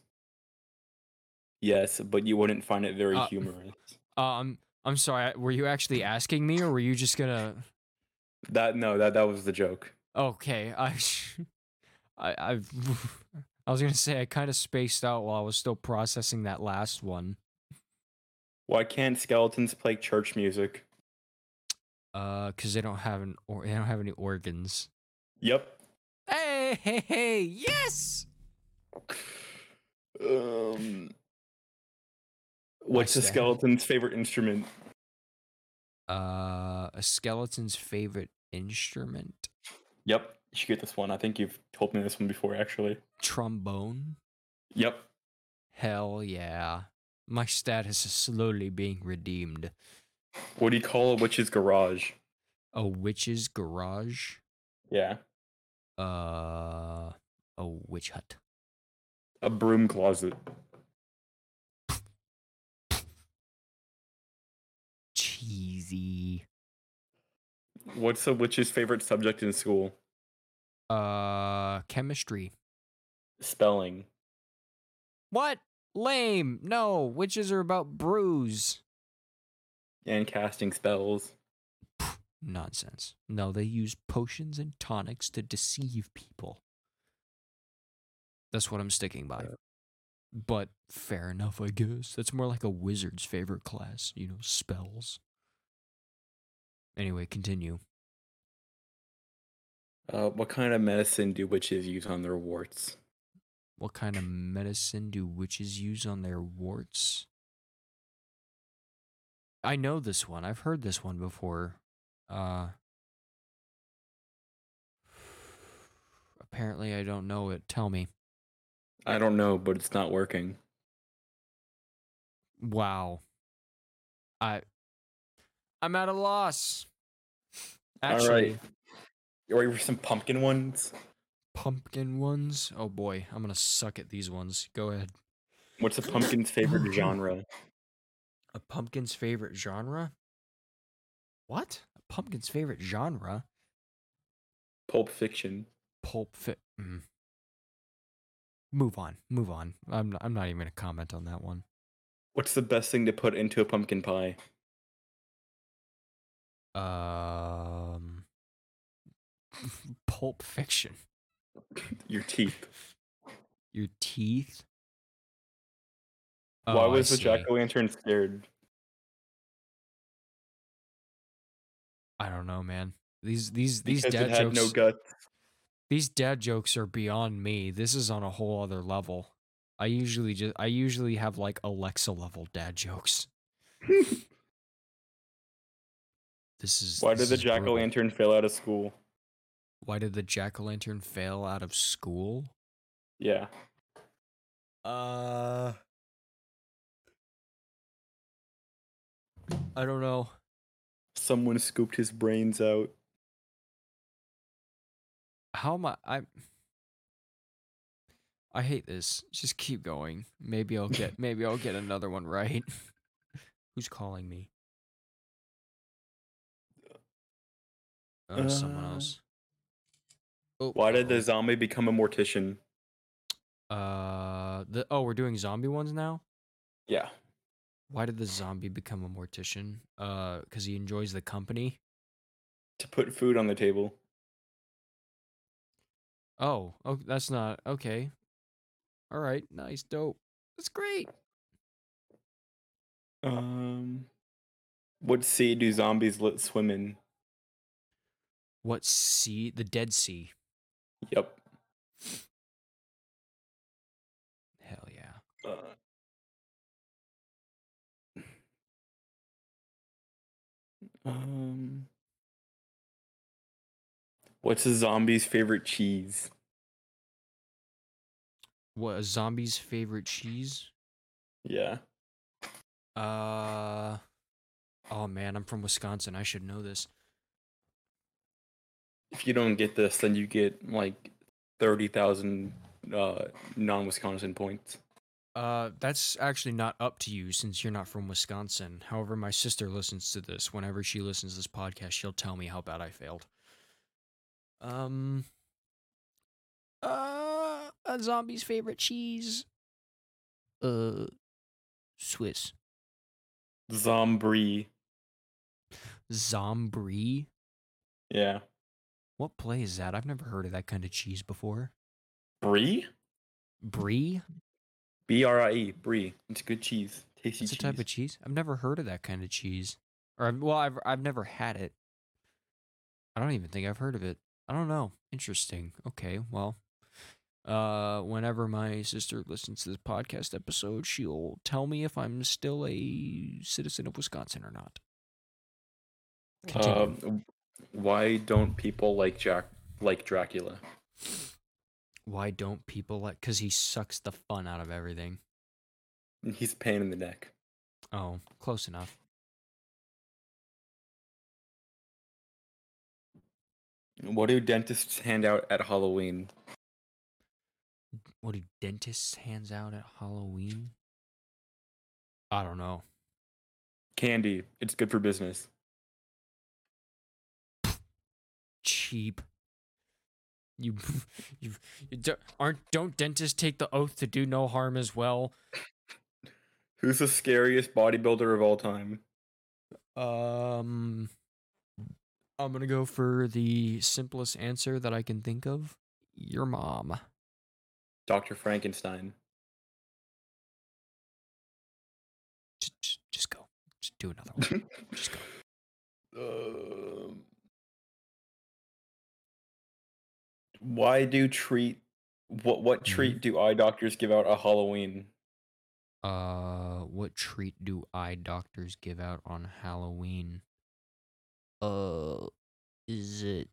Yes, but you wouldn't find it very Uh, humorous. Um, I'm sorry. Were you actually asking me, or were you just gonna? That no, that that was the joke. Okay, I, I, I've, I was gonna say I kind of spaced out while I was still processing that last one. Why can't skeletons play church music? Uh, cause they don't have an or they don't have any organs. Yep. Hey, hey, hey! Yes. Um, what's a skeleton's favorite instrument? Uh, a skeleton's favorite instrument: Yep, you should get this one. I think you've told me this one before, actually. trombone. Yep. Hell yeah! My status is slowly being redeemed. What do you call a witch's garage? A witch's garage. Yeah, Uh, a witch hut. a broom closet. Cheesy. What's a witch's favorite subject in school? Uh, chemistry. Spelling. What? Lame. No, witches are about brews. And casting spells. Nonsense. No, they use potions and tonics to deceive people. That's what I'm sticking by. But fair enough, I guess. That's more like a wizard's favorite class, you know, spells. Anyway, continue. Uh, what kind of medicine do witches use on their warts? What kind of medicine do witches use on their warts? I know this one. I've heard this one before. Uh Apparently I don't know it. Tell me. I don't know, but it's not working. Wow. I I'm at a loss. All Actually, right. You ready for some pumpkin ones? pumpkin ones. Oh boy, I'm gonna suck at these ones. Go ahead. What's a pumpkin's favorite genre? A pumpkin's favorite genre? What? A pumpkin's favorite genre? Pulp Fiction. Pulp Fit. Mm. Move on. Move on. I'm not, I'm not even gonna comment on that one. What's the best thing to put into a pumpkin pie? Um. Pulp Fiction. Your teeth. Your teeth. Why Oh, I was the jack o' lantern scared? I don't know, man. These these these Because dad jokes. no guts. these dad jokes are beyond me. This is on a whole other level. I usually just I usually have like Alexa level dad jokes. This is Why this did the jack o' lantern fail out of school? Why did the jack o' lantern fail out of school? Yeah. Uh I don't know. Someone scooped his brains out. How am I I I hate this. Just keep going. Maybe I'll get maybe I'll get another one right. Who's calling me? Oh, someone Uh, else. Oh, Why did the zombie become a mortician? uh the oh we're doing zombie ones now? Yeah. Why did the zombie become a mortician? Uh cuz he enjoys the company. To put food on the table. Oh, oh that's not okay. All right, nice, dope. That's great. Um what sea do zombies let swim in? What sea? The Dead Sea. Yep. Um What's a zombie's favorite cheese? What a zombie's favorite cheese? Yeah. Uh Oh man, I'm from Wisconsin. I should know this. If you don't get this, then you get like thirty thousand uh non-Wisconsin points. Uh that's actually not up to you since you're not from Wisconsin. However, my sister listens to this. Whenever she listens to this podcast, she'll tell me how bad I failed. Um uh a zombie's favorite cheese. Uh Swiss. Zombie. Zombrie? Yeah. What play is that? I've never heard of that kind of cheese before. Brie? Brie? B R I E. Brie. It's good cheese. Tasty It's a type of cheese. I've never heard of that kind of cheese. Or I've, well, I've I've never had it. I don't even think I've heard of it. I don't know. Interesting. Okay, well, uh, whenever my sister listens to this podcast episode, she'll tell me if I'm still a citizen of Wisconsin or not. Um, why don't people like Jack like Dracula? Why don't people like? Because he sucks the fun out of everything. He's a pain in the neck. Oh, close enough. What do dentists hand out at Halloween? What do dentists hands out at Halloween? I don't know. Candy. It's good for business. cheap. You, you, you do, aren't don't dentists take the oath to do no harm as well? Who's the scariest bodybuilder of all time? Um, I'm gonna go for the simplest answer that I can think of. Your mom. Dr. Frankenstein. Just, just, just go. Just do another one. Just go. Um, why do treat what what treat do eye doctors give out at Halloween? Uh, what treat do eye doctors give out on Halloween? Uh, is it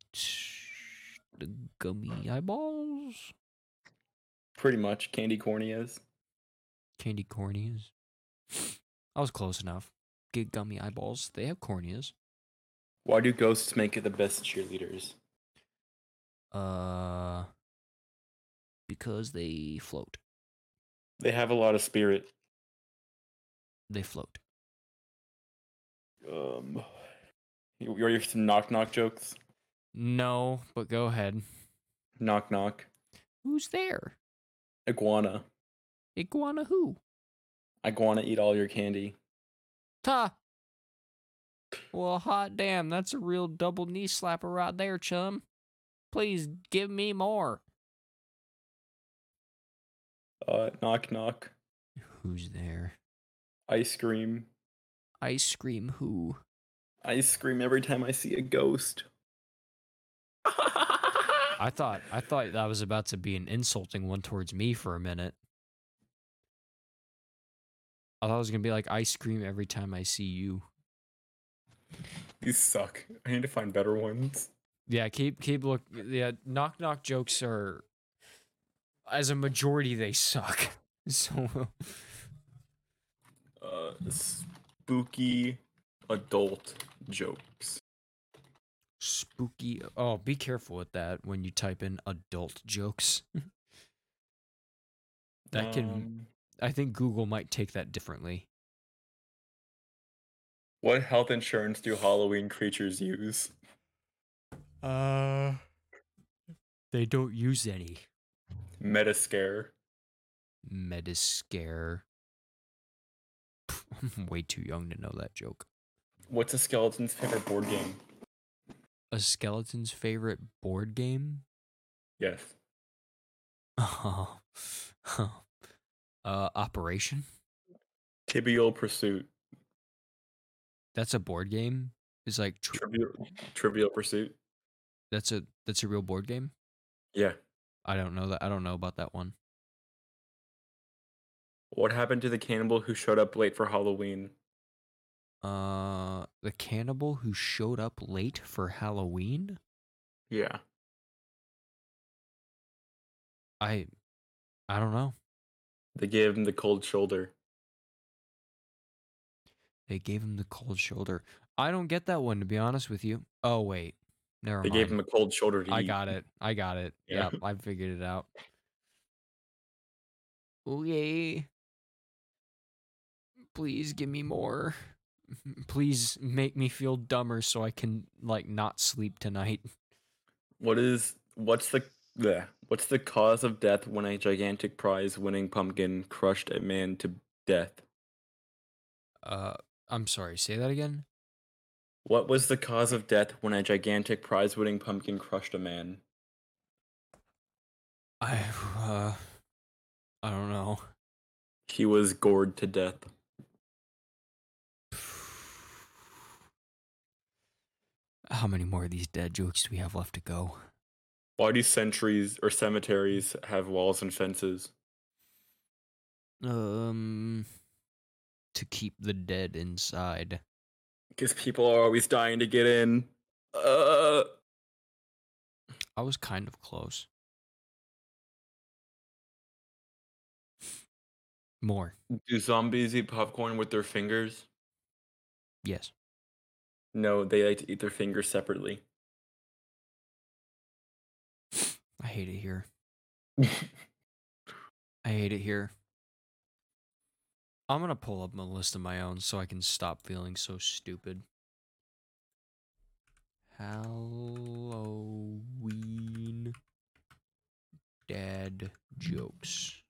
the gummy eyeballs? Pretty much candy corneas. Candy corneas. I was close enough. Get gummy eyeballs. They have corneas. Why do ghosts make it the best cheerleaders? Uh, because they float. They have a lot of spirit. They float. Um, you ready for some knock knock jokes? No, but go ahead. Knock knock. Who's there? Iguana. Iguana who? Iguana eat all your candy. Ta. Well, hot damn, that's a real double knee slapper right there, chum. Please give me more. Uh, knock knock. Who's there? Ice cream. Ice cream who? Ice scream every time I see a ghost. I thought I thought that was about to be an insulting one towards me for a minute. I thought it was gonna be like ice cream every time I see you. These suck. I need to find better ones. Yeah, keep keep look. Yeah, knock knock jokes are, as a majority, they suck. So Uh, spooky adult jokes. spooky. Oh, be careful with that when you type in adult jokes. that can. Um, I think Google might take that differently. What health insurance do Halloween creatures use? Uh, they don't use any Metascare. Metascare. I'm way too young to know that joke. What's a skeleton's favorite board game? A skeleton's favorite board game? Yes. Oh, uh, Operation. Tibial Pursuit. That's a board game. It's like tr- Trivial, Trivial Pursuit. That's a that's a real board game. Yeah. I don't know that. I don't know about that one. What happened to the cannibal who showed up late for Halloween? Uh, the cannibal who showed up late for Halloween. Yeah. I, I don't know. They gave him the cold shoulder. They gave him the cold shoulder. I don't get that one to be honest with you. Oh wait, never They mind. gave him a cold shoulder to I eat. got it. I got it. Yeah. Yep, I figured it out. Okay. Please give me more. Please make me feel dumber so I can like not sleep tonight. What is what's the yeah, what's the cause of death when a gigantic prize winning pumpkin crushed a man to death? Uh I'm sorry, say that again? What was the cause of death when a gigantic prize winning pumpkin crushed a man? I uh I don't know. He was gored to death. How many more of these dead jokes do we have left to go? Why do centuries or cemeteries have walls and fences? Um to keep the dead inside. Because people are always dying to get in. Uh, I was kind of close. More. do zombies eat popcorn with their fingers? Yes. No, they like to eat their fingers separately. I hate it here. I hate it here. I'm gonna pull up a list of my own so I can stop feeling so stupid. Halloween dad jokes.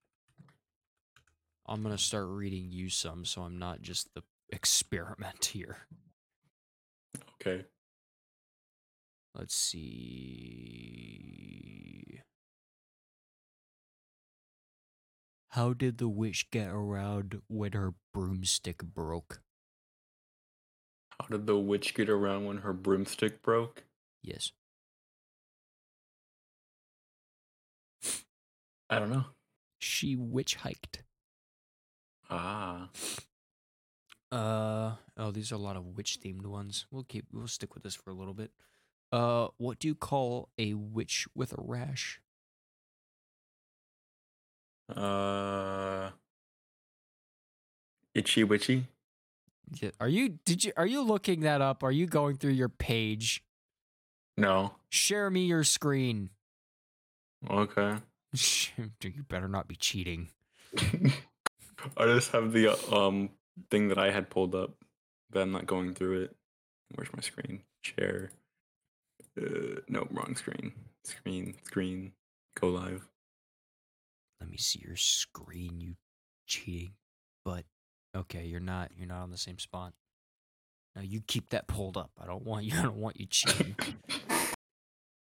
I'm gonna start reading you some so I'm not just the experiment here. okay. Let's see. How did the witch get around when her broomstick broke? How did the witch get around when her broomstick broke? Yes. I don't know. She witch hiked. Ah. Uh oh, these are a lot of witch themed ones. We'll keep we'll stick with this for a little bit. Uh what do you call a witch with a rash? Uh. Itchy witchy? Yeah, Are you did you are you looking that up? Are you going through your page? No. Share me your screen. Okay. you better not be cheating. I just have the um thing that I had pulled up, but I'm not going through it. Where's my screen? Share. Uh, no, wrong screen. Screen, screen. Go live. Let me see your screen, you cheating. But okay, you're not you're not on the same spot. Now you keep that pulled up. I don't want you I don't want you cheating.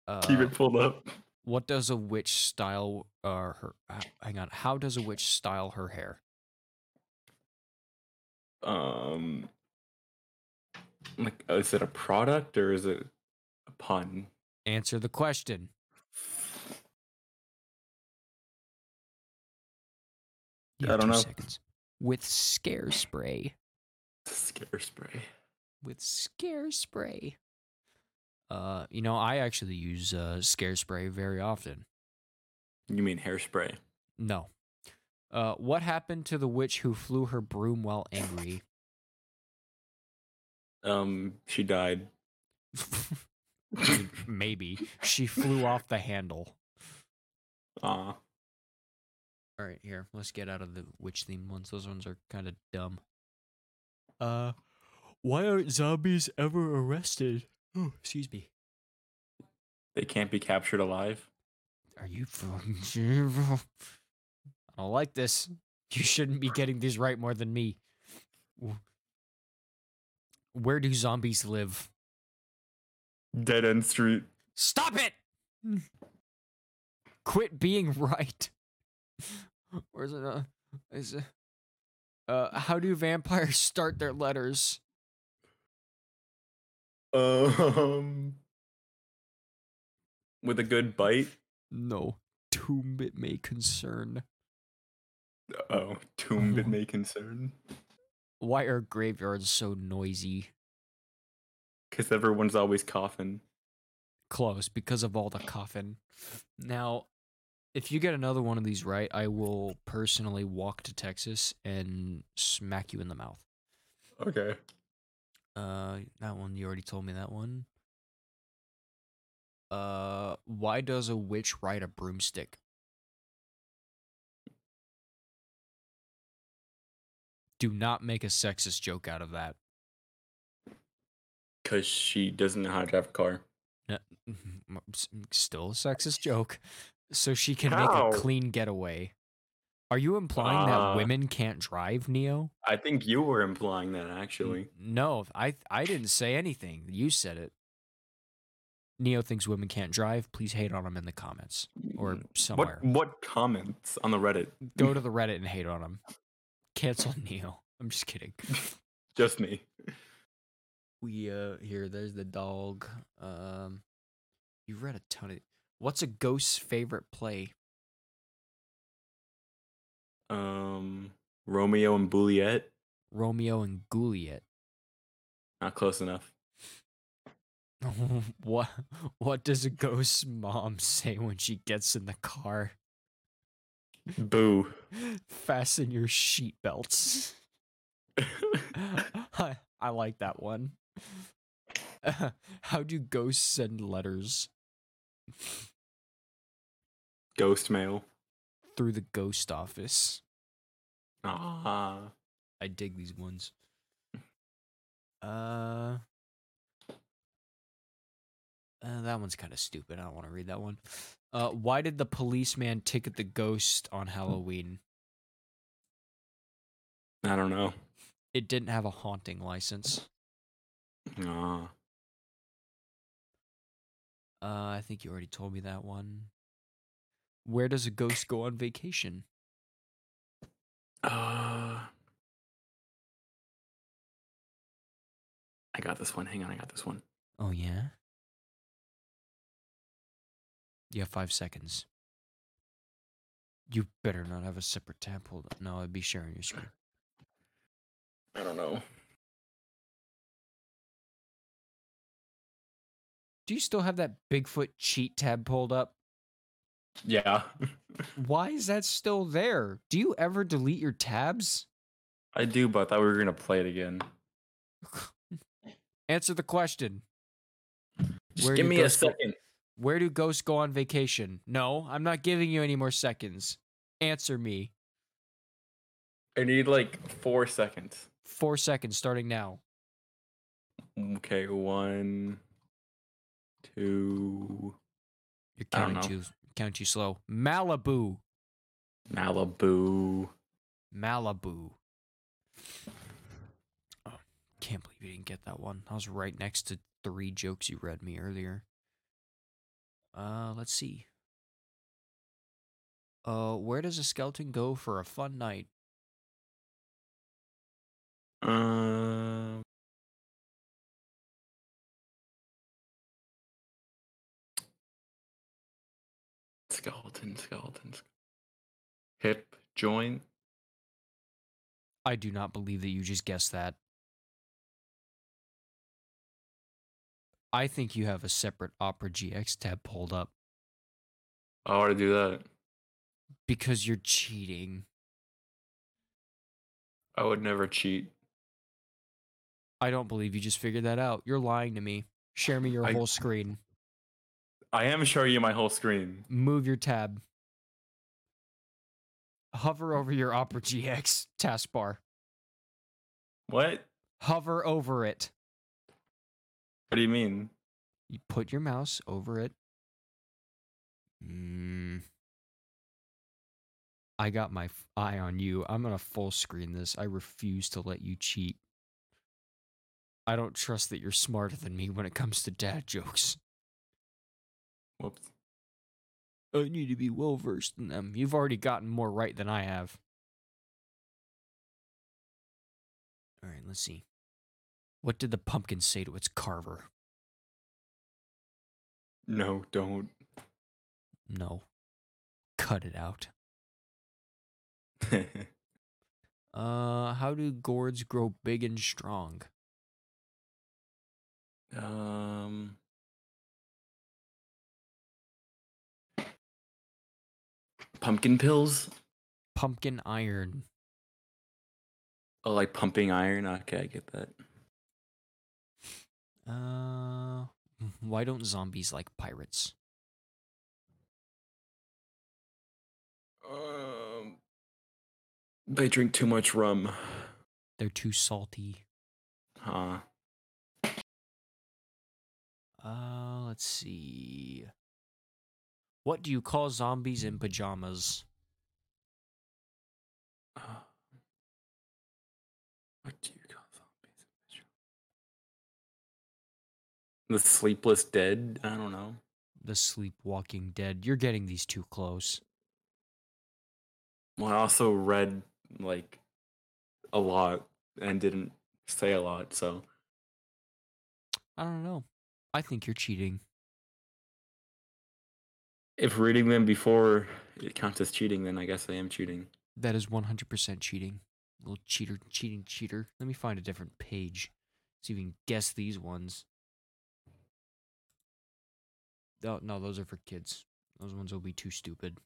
Uh, Keep it pulled up. What does a witch style uh, her? Hang on. How does a witch style her hair? Um, like, is it a product or is it a pun? Answer the question. I don't know. Seconds. With scare spray. Scare spray. With scare spray. Uh, you know, I actually use uh, scare spray very often. You mean hairspray? No. Uh, what happened to the witch who flew her broom while angry? Um, she died. Maybe she flew off the handle. Ah, All right, here. Let's get out of the witch themed ones. Those ones are kind of dumb. Uh, why aren't zombies ever arrested? Oh, excuse me. they can't be captured alive. Are you fucking I don't like this. You shouldn't be getting these right more than me. Where do zombies live? Dead end street. Stop it! Quit being right. Where's it? Uh, is it? Uh, how do vampires start their letters? Um, with a good bite. No, tomb it may concern. Oh, tomb it may concern. Why are graveyards so noisy? Because everyone's always coughing. Close because of all the coffin. Now, if you get another one of these right, I will personally walk to Texas and smack you in the mouth. Okay. Uh, that one you already told me that one. Uh, why does a witch ride a broomstick? Do not make a sexist joke out of that. Because she doesn't know how to drive a car. Still a sexist joke. So she can How? make a clean getaway. Are you implying that Uh, women can't drive, Neo? I think you were implying that actually. No, I I didn't say anything. You said it. Neo thinks women can't drive. Please hate on him in the comments or somewhere. What what comments on the Reddit? Go to the Reddit and hate on him. Cancel Neo. I'm just kidding. Just me. We uh here. There's the dog. Um, you read a ton of. What's a ghost's favorite play? Um, Romeo and Juliet. Romeo and Juliet. Not close enough. what what does a ghost's mom say when she gets in the car? Boo. Fasten your seat belts. I, I like that one. How do ghosts send letters Ghost mail. through the ghost office? Ah. I dig these ones. Uh, uh that one's kind of stupid. I don't want to read that one. Uh, why did the policeman ticket the ghost on Halloween? I don't know. It didn't have a haunting license. Ah. Uh, I think you already told me that one. Where does a ghost go on vacation? Uh, I got this one. Hang on, I got this one. Oh yeah. You have five seconds. You better not have a separate tab pulled up. No, I'd be sharing your screen. I don't know. Do you still have that Bigfoot cheat tab pulled up? Yeah, Why is that still there? Do you ever delete your tabs? I do, but I thought we were gonna play it again. Answer the question. Just Where give me a ghosts go- second. Where do ghosts go on vacation? No, I'm not giving you any more seconds. Answer me. I need like four seconds. Four seconds starting now. Okay, one, two, You're counting too counting you slow. Malibu. Malibu. Malibu. Oh, can't believe you didn't get that one. I was right next to three jokes you read me earlier. Uh, let's see. Uh, where does a skeleton go for a fun night? Um. Skeleton, skeleton, sk- hip joint. I do not believe that you just guessed that. I think you have a separate Opera GX tab pulled up I want to do that. because you're cheating. I would never cheat. I don't believe you just figured that out. You're lying to me. Share me your I- whole screen. I am showing you my whole screen. Move your tab. Hover over your Opera GX taskbar. What? Hover over it. What do you mean? You put your mouse over it. Mm. I got my f- eye on you. I'm gonna full screen this. I refuse to let you cheat. I don't trust that you're smarter than me when it comes to dad jokes. Whoops. I need to be well versed in them. You've already gotten more right than I have. All right, let's see. What did the pumpkin say to its carver? No, don't. No. Cut it out. Uh, how do gourds grow big and strong? um. Pumpkin pills? Pumpkin iron. Oh, like pumping iron? Okay, I get that. Uh, why don't zombies like pirates? Um, they drink too much rum. They're too salty. Huh. Uh, let's see. What do you call zombies in pajamas? Uh, what do you call zombies? in pajamas? The sleepless dead? I don't know. The sleepwalking dead. You're getting these too close. Well, I also read like a lot and didn't say a lot, so I don't know. I think you're cheating. If reading them before it counts as cheating, then I guess I am cheating. That is 100% cheating. Little cheater, cheating cheater. Let me find a different page. See if you can guess these ones. Oh, no, those are for kids. Those ones will be too stupid.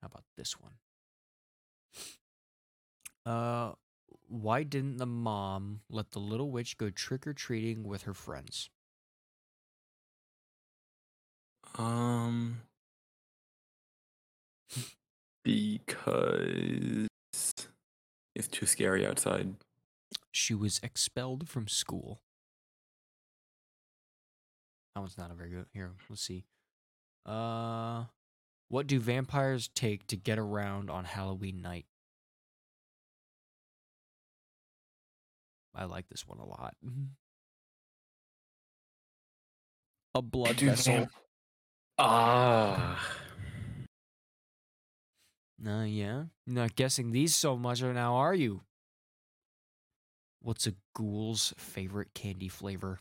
How about this one? Uh, why didn't the mom let the little witch go trick or treating with her friends? Um, because it's too scary outside. She was expelled from school. That one's not a very good. Here, let's see. Uh, what do vampires take to get around on Halloween night? I like this one a lot. A blood vessel. vamp- Ah, Uh, yeah. Not guessing these so much right now, are you? What's a ghoul's favorite candy flavor?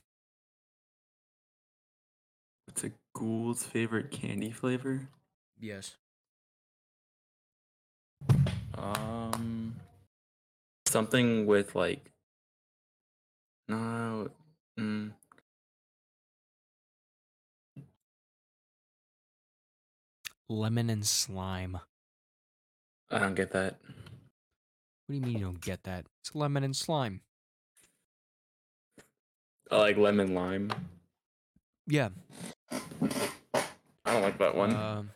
what's a ghoul's favorite candy flavor? Yes. Um, something with like no. Mm, Lemon and slime. I don't get that. What do you mean you don't get that? It's lemon and slime. I like lemon lime. Yeah. I don't like that one. Um,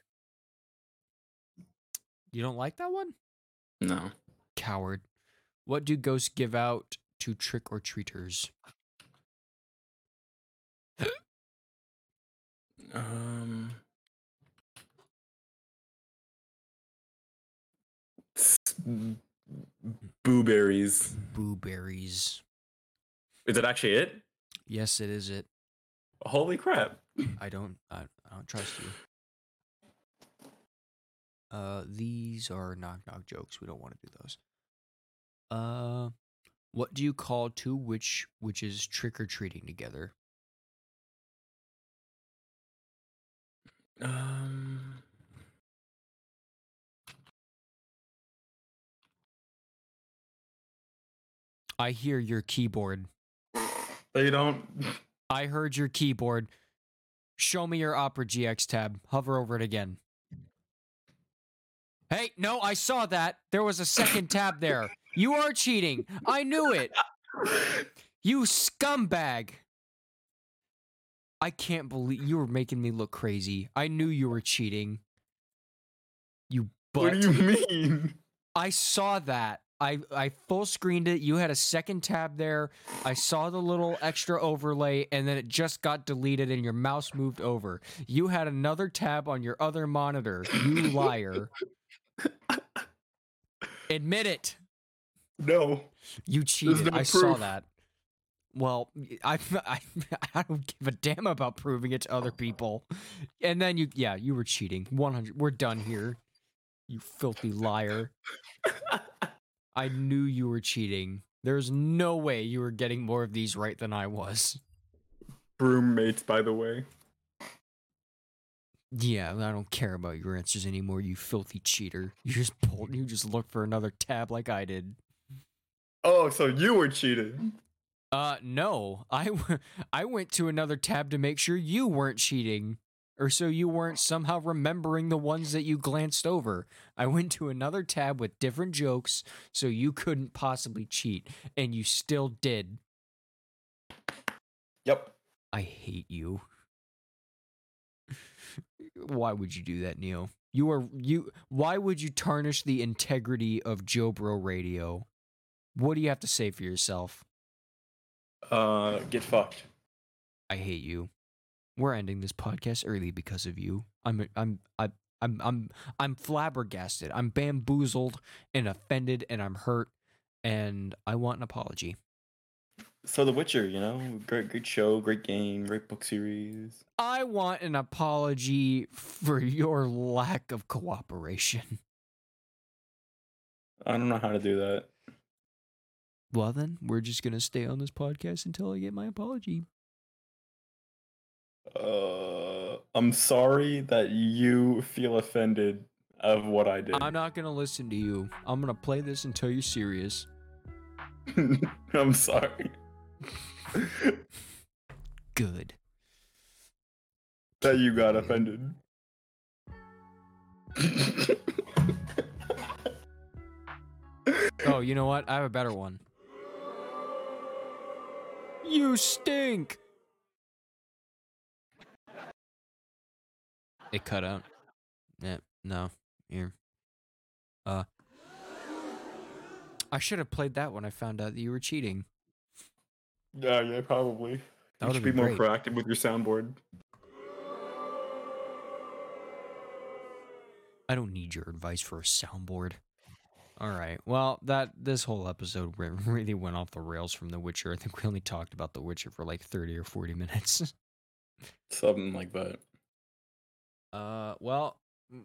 you don't like that one? no. Coward. What do ghosts give out to trick or treaters? Um. S- Blueberries. Is it actually it? Yes, it is it. Holy crap. I don't I, I don't trust you. Uh, these are knock knock jokes. We don't want to do those. Uh, what do you call two witch witches trick or treating together? Um. I hear your keyboard. They don't. I heard your keyboard. Show me your Opera GX tab. Hover over it again. Hey, no, I saw that. There was a second tab there. You are cheating. I knew it. You scumbag. I can't believe you were making me look crazy. I knew you were cheating. You What do you mean? I saw that. I I full screened it. You had a second tab there. I saw the little extra overlay and then it just got deleted and your mouse moved over. You had another tab on your other monitor. You liar. Admit it. No. You cheated. no I saw that. Well, I, I I don't give a damn about proving it to other people. And then you yeah, you were cheating. 100 We're done here. You filthy liar. I knew you were cheating. There's no way you were getting more of these right than I was. Roommates, by the way. Yeah, I don't care about your answers anymore, you filthy cheater. You just pulled you just looked for another tab like I did. Oh, so you were cheating. Uh no. I w- I went to another tab to make sure you weren't cheating or so you weren't somehow remembering the ones that you glanced over. I went to another tab with different jokes so you couldn't possibly cheat and you still did. Yep. I hate you. Why would you do that, Neo? You are you why would you tarnish the integrity of JoBro Radio? What do you have to say for yourself? Uh, get fucked. I hate you. We're ending this podcast early because of you. I'm I'm I I'm I'm I'm flabbergasted. I'm bamboozled and offended and I'm hurt and I want an apology. So The Witcher, you know, great, great show, great game, great book series. I want an apology for your lack of cooperation. I don't know how to do that. Well then, we're just going to stay on this podcast until I get my apology. Uh, I'm sorry that you feel offended of what I did. I'm not to listen to you. I'm to play this until you're serious. I'm sorry Good. that you got offended. Oh, you know what? I have a better one. You stink. It cut out. Yeah, no. Here. Uh I should have played that when I found out that you were cheating. yeah, yeah, probably. That you should be more great. proactive with your soundboard. I don't need your advice for a soundboard. All right. Well, that this whole episode really went off the rails from The Witcher. I think we only talked about The Witcher for like 30 or 40 minutes. Something like that. Uh, well,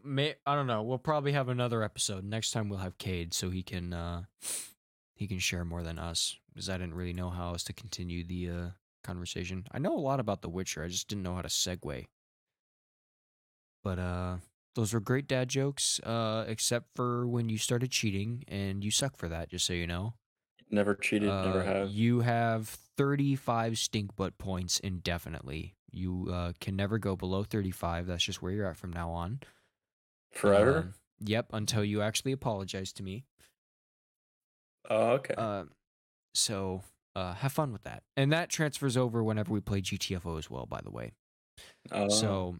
may I don't know. We'll probably have another episode next time. We'll have Cade, so he can uh, he can share more than us. Because I didn't really know how else to continue the uh conversation. I know a lot about The Witcher. I just didn't know how to segue. But uh, those were great dad jokes. Uh, except for when you started cheating, and you suck for that. Just so you know. Never cheated, never Uh, have. You have 35 stink butt points indefinitely. You uh, can never go below 35. That's just where you're at from now on. Forever? Um, yep, until you actually apologize to me. oh, okay. Uh, so uh, have fun with that. And that transfers over whenever we play GTFO as well, by the way. Oh, So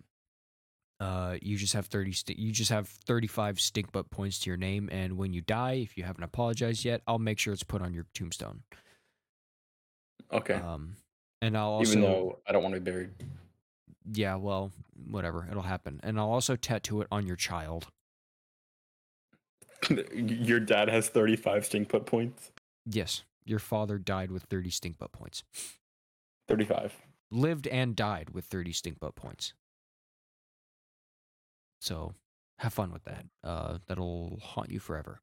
uh, you just have 30 st- you just have 35 stink butt points to your name and when you die, if you haven't apologized yet, I'll make sure it's put on your tombstone. okay. Um and I'll also Even though I don't want to be buried. Yeah, well, whatever. It'll happen. And I'll also tattoo it on your child. Your dad has 35 stink put points. Yes, your father died with 30 stink butt points. 35. Lived and died with 30 stink butt points. So, have fun with that. Uh, that'll haunt you forever.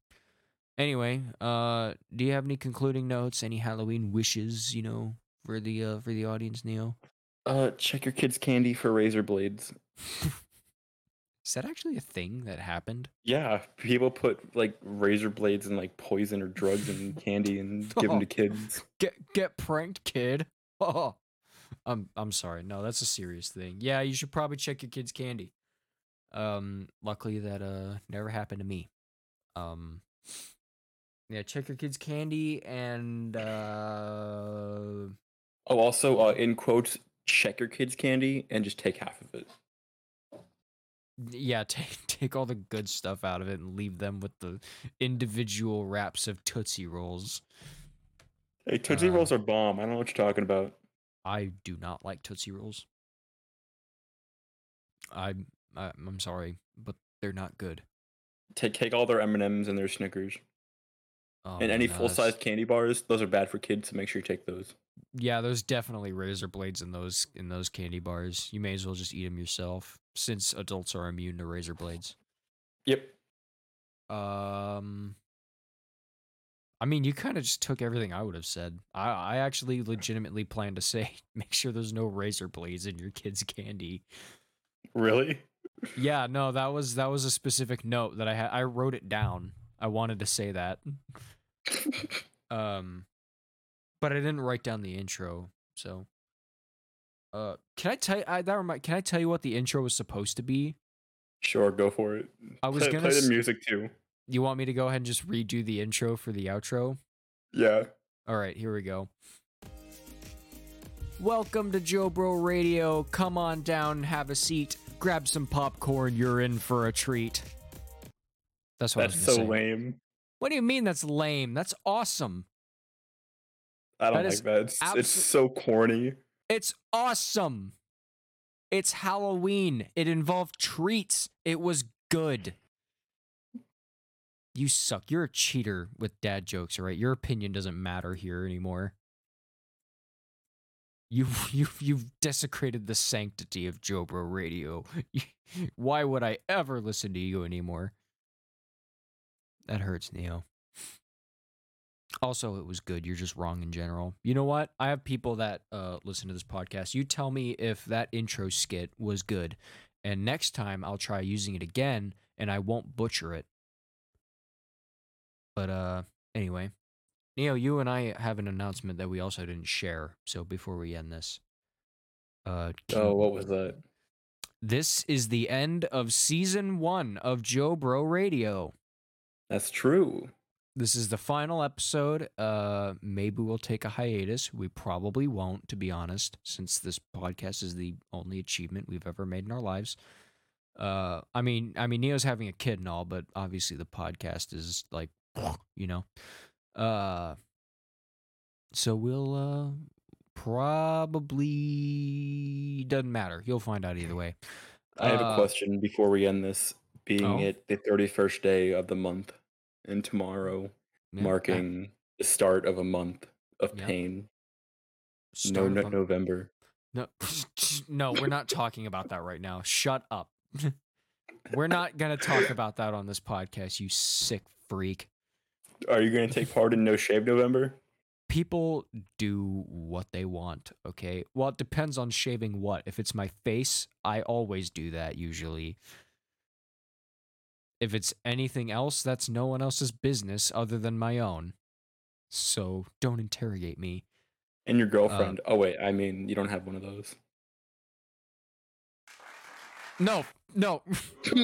Anyway, uh, do you have any concluding notes? Any Halloween wishes? You know, for the uh, for the audience, Neo. Uh, check your kids' candy for razor blades. Is that actually a thing that happened? Yeah, people put like razor blades and like poison or drugs in candy and give them to kids. Get get pranked, kid. Oh, I'm I'm sorry. No, that's a serious thing. Yeah, you should probably check your kids' candy. Um, luckily that uh never happened to me. Um, yeah, check your kids' candy and uh Oh, also, uh, in quotes, check your kids' candy and just take half of it. yeah, take take all the good stuff out of it and leave them with the individual wraps of Tootsie Rolls. Hey, Tootsie Uh, Rolls are bomb. I don't know what you're talking about. I do not like Tootsie Rolls. I'm I, I'm sorry, but they're not good. Take take all their M and M's and their Snickers Oh, and any full that's- size candy bars. Those are bad for kids, so make sure you take those. Yeah, there's definitely razor blades in those in those candy bars. You may as well just eat them yourself, since adults are immune to razor blades. Yep. Um, I mean, you kind of just took everything I would have said. I I actually legitimately plan to say, make sure there's no razor blades in your kids' candy. Really? Yeah, no, that was that was a specific note that I had. I wrote it down. I wanted to say that. Um, but I didn't write down the intro. So, uh, can I tell you? I, that remind, Can I tell you what the intro was supposed to be? Sure, go for it. I was play, gonna play the music too. You want me to go ahead and just redo the intro for the outro? Yeah. All right, here we go. Welcome to JoBro Radio. Come on down, have a seat, grab some popcorn. You're in for a treat. That's what That's I was so say. lame. What do you mean that's lame? That's awesome. I don't That like that. It's, abso- it's so corny. It's awesome. It's Halloween. It involved treats. It was good. You suck. You're a cheater with dad jokes, all right? Your opinion doesn't matter here anymore. You you you've desecrated the sanctity of JoBro Radio. Why would I ever listen to you anymore? That hurts, Neo. Also, it was good. You're just wrong in general. You know what? I have people that uh, listen to this podcast. You tell me if that intro skit was good, and next time I'll try using it again, and I won't butcher it. But uh, anyway, Neo, you and I have an announcement that we also didn't share. So before we end this, uh, Oh, what was that? this is the end of season one of JoBro Radio. That's true. This is the final episode. Uh, maybe we'll take a hiatus. We probably won't, to be honest, since this podcast is the only achievement we've ever made in our lives. Uh, I mean, I mean, Neo's having a kid and all, but obviously the podcast is like, you know, uh, so we'll uh probably doesn't matter. You'll find out either way. I have a Uh, question before we end this. Being Oh? it the 31st day of the month and tomorrow yeah, marking the start of a month of Yep. pain. start No, no November. No, no, we're not talking about that right now. Shut up. we're not gonna talk about that on this podcast. You sick freak. Are you going to take part in No Shave November? People do what they want. Okay. Well, it depends on shaving what. If it's my face, I always do that usually. If it's anything else, that's no one else's business other than my own. So don't interrogate me. And your Uh, girlfriend? oh wait, I mean you don't have one of those. No, no.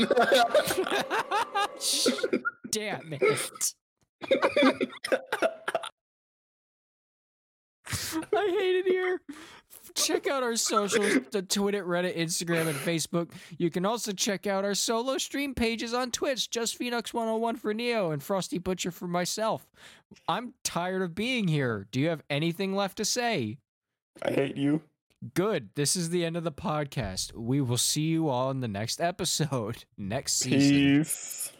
Damn it. I hate it here. Check out our socials the Twitter, Reddit, Instagram, and Facebook. You can also check out our solo stream pages on Twitch, just Phoenix 101 for Neo and Frosty Butcher for myself. I'm tired of being here. Do you have anything left to say? I hate you. Good. This is the end of the podcast. We will see you all in the next episode, next season. Peace.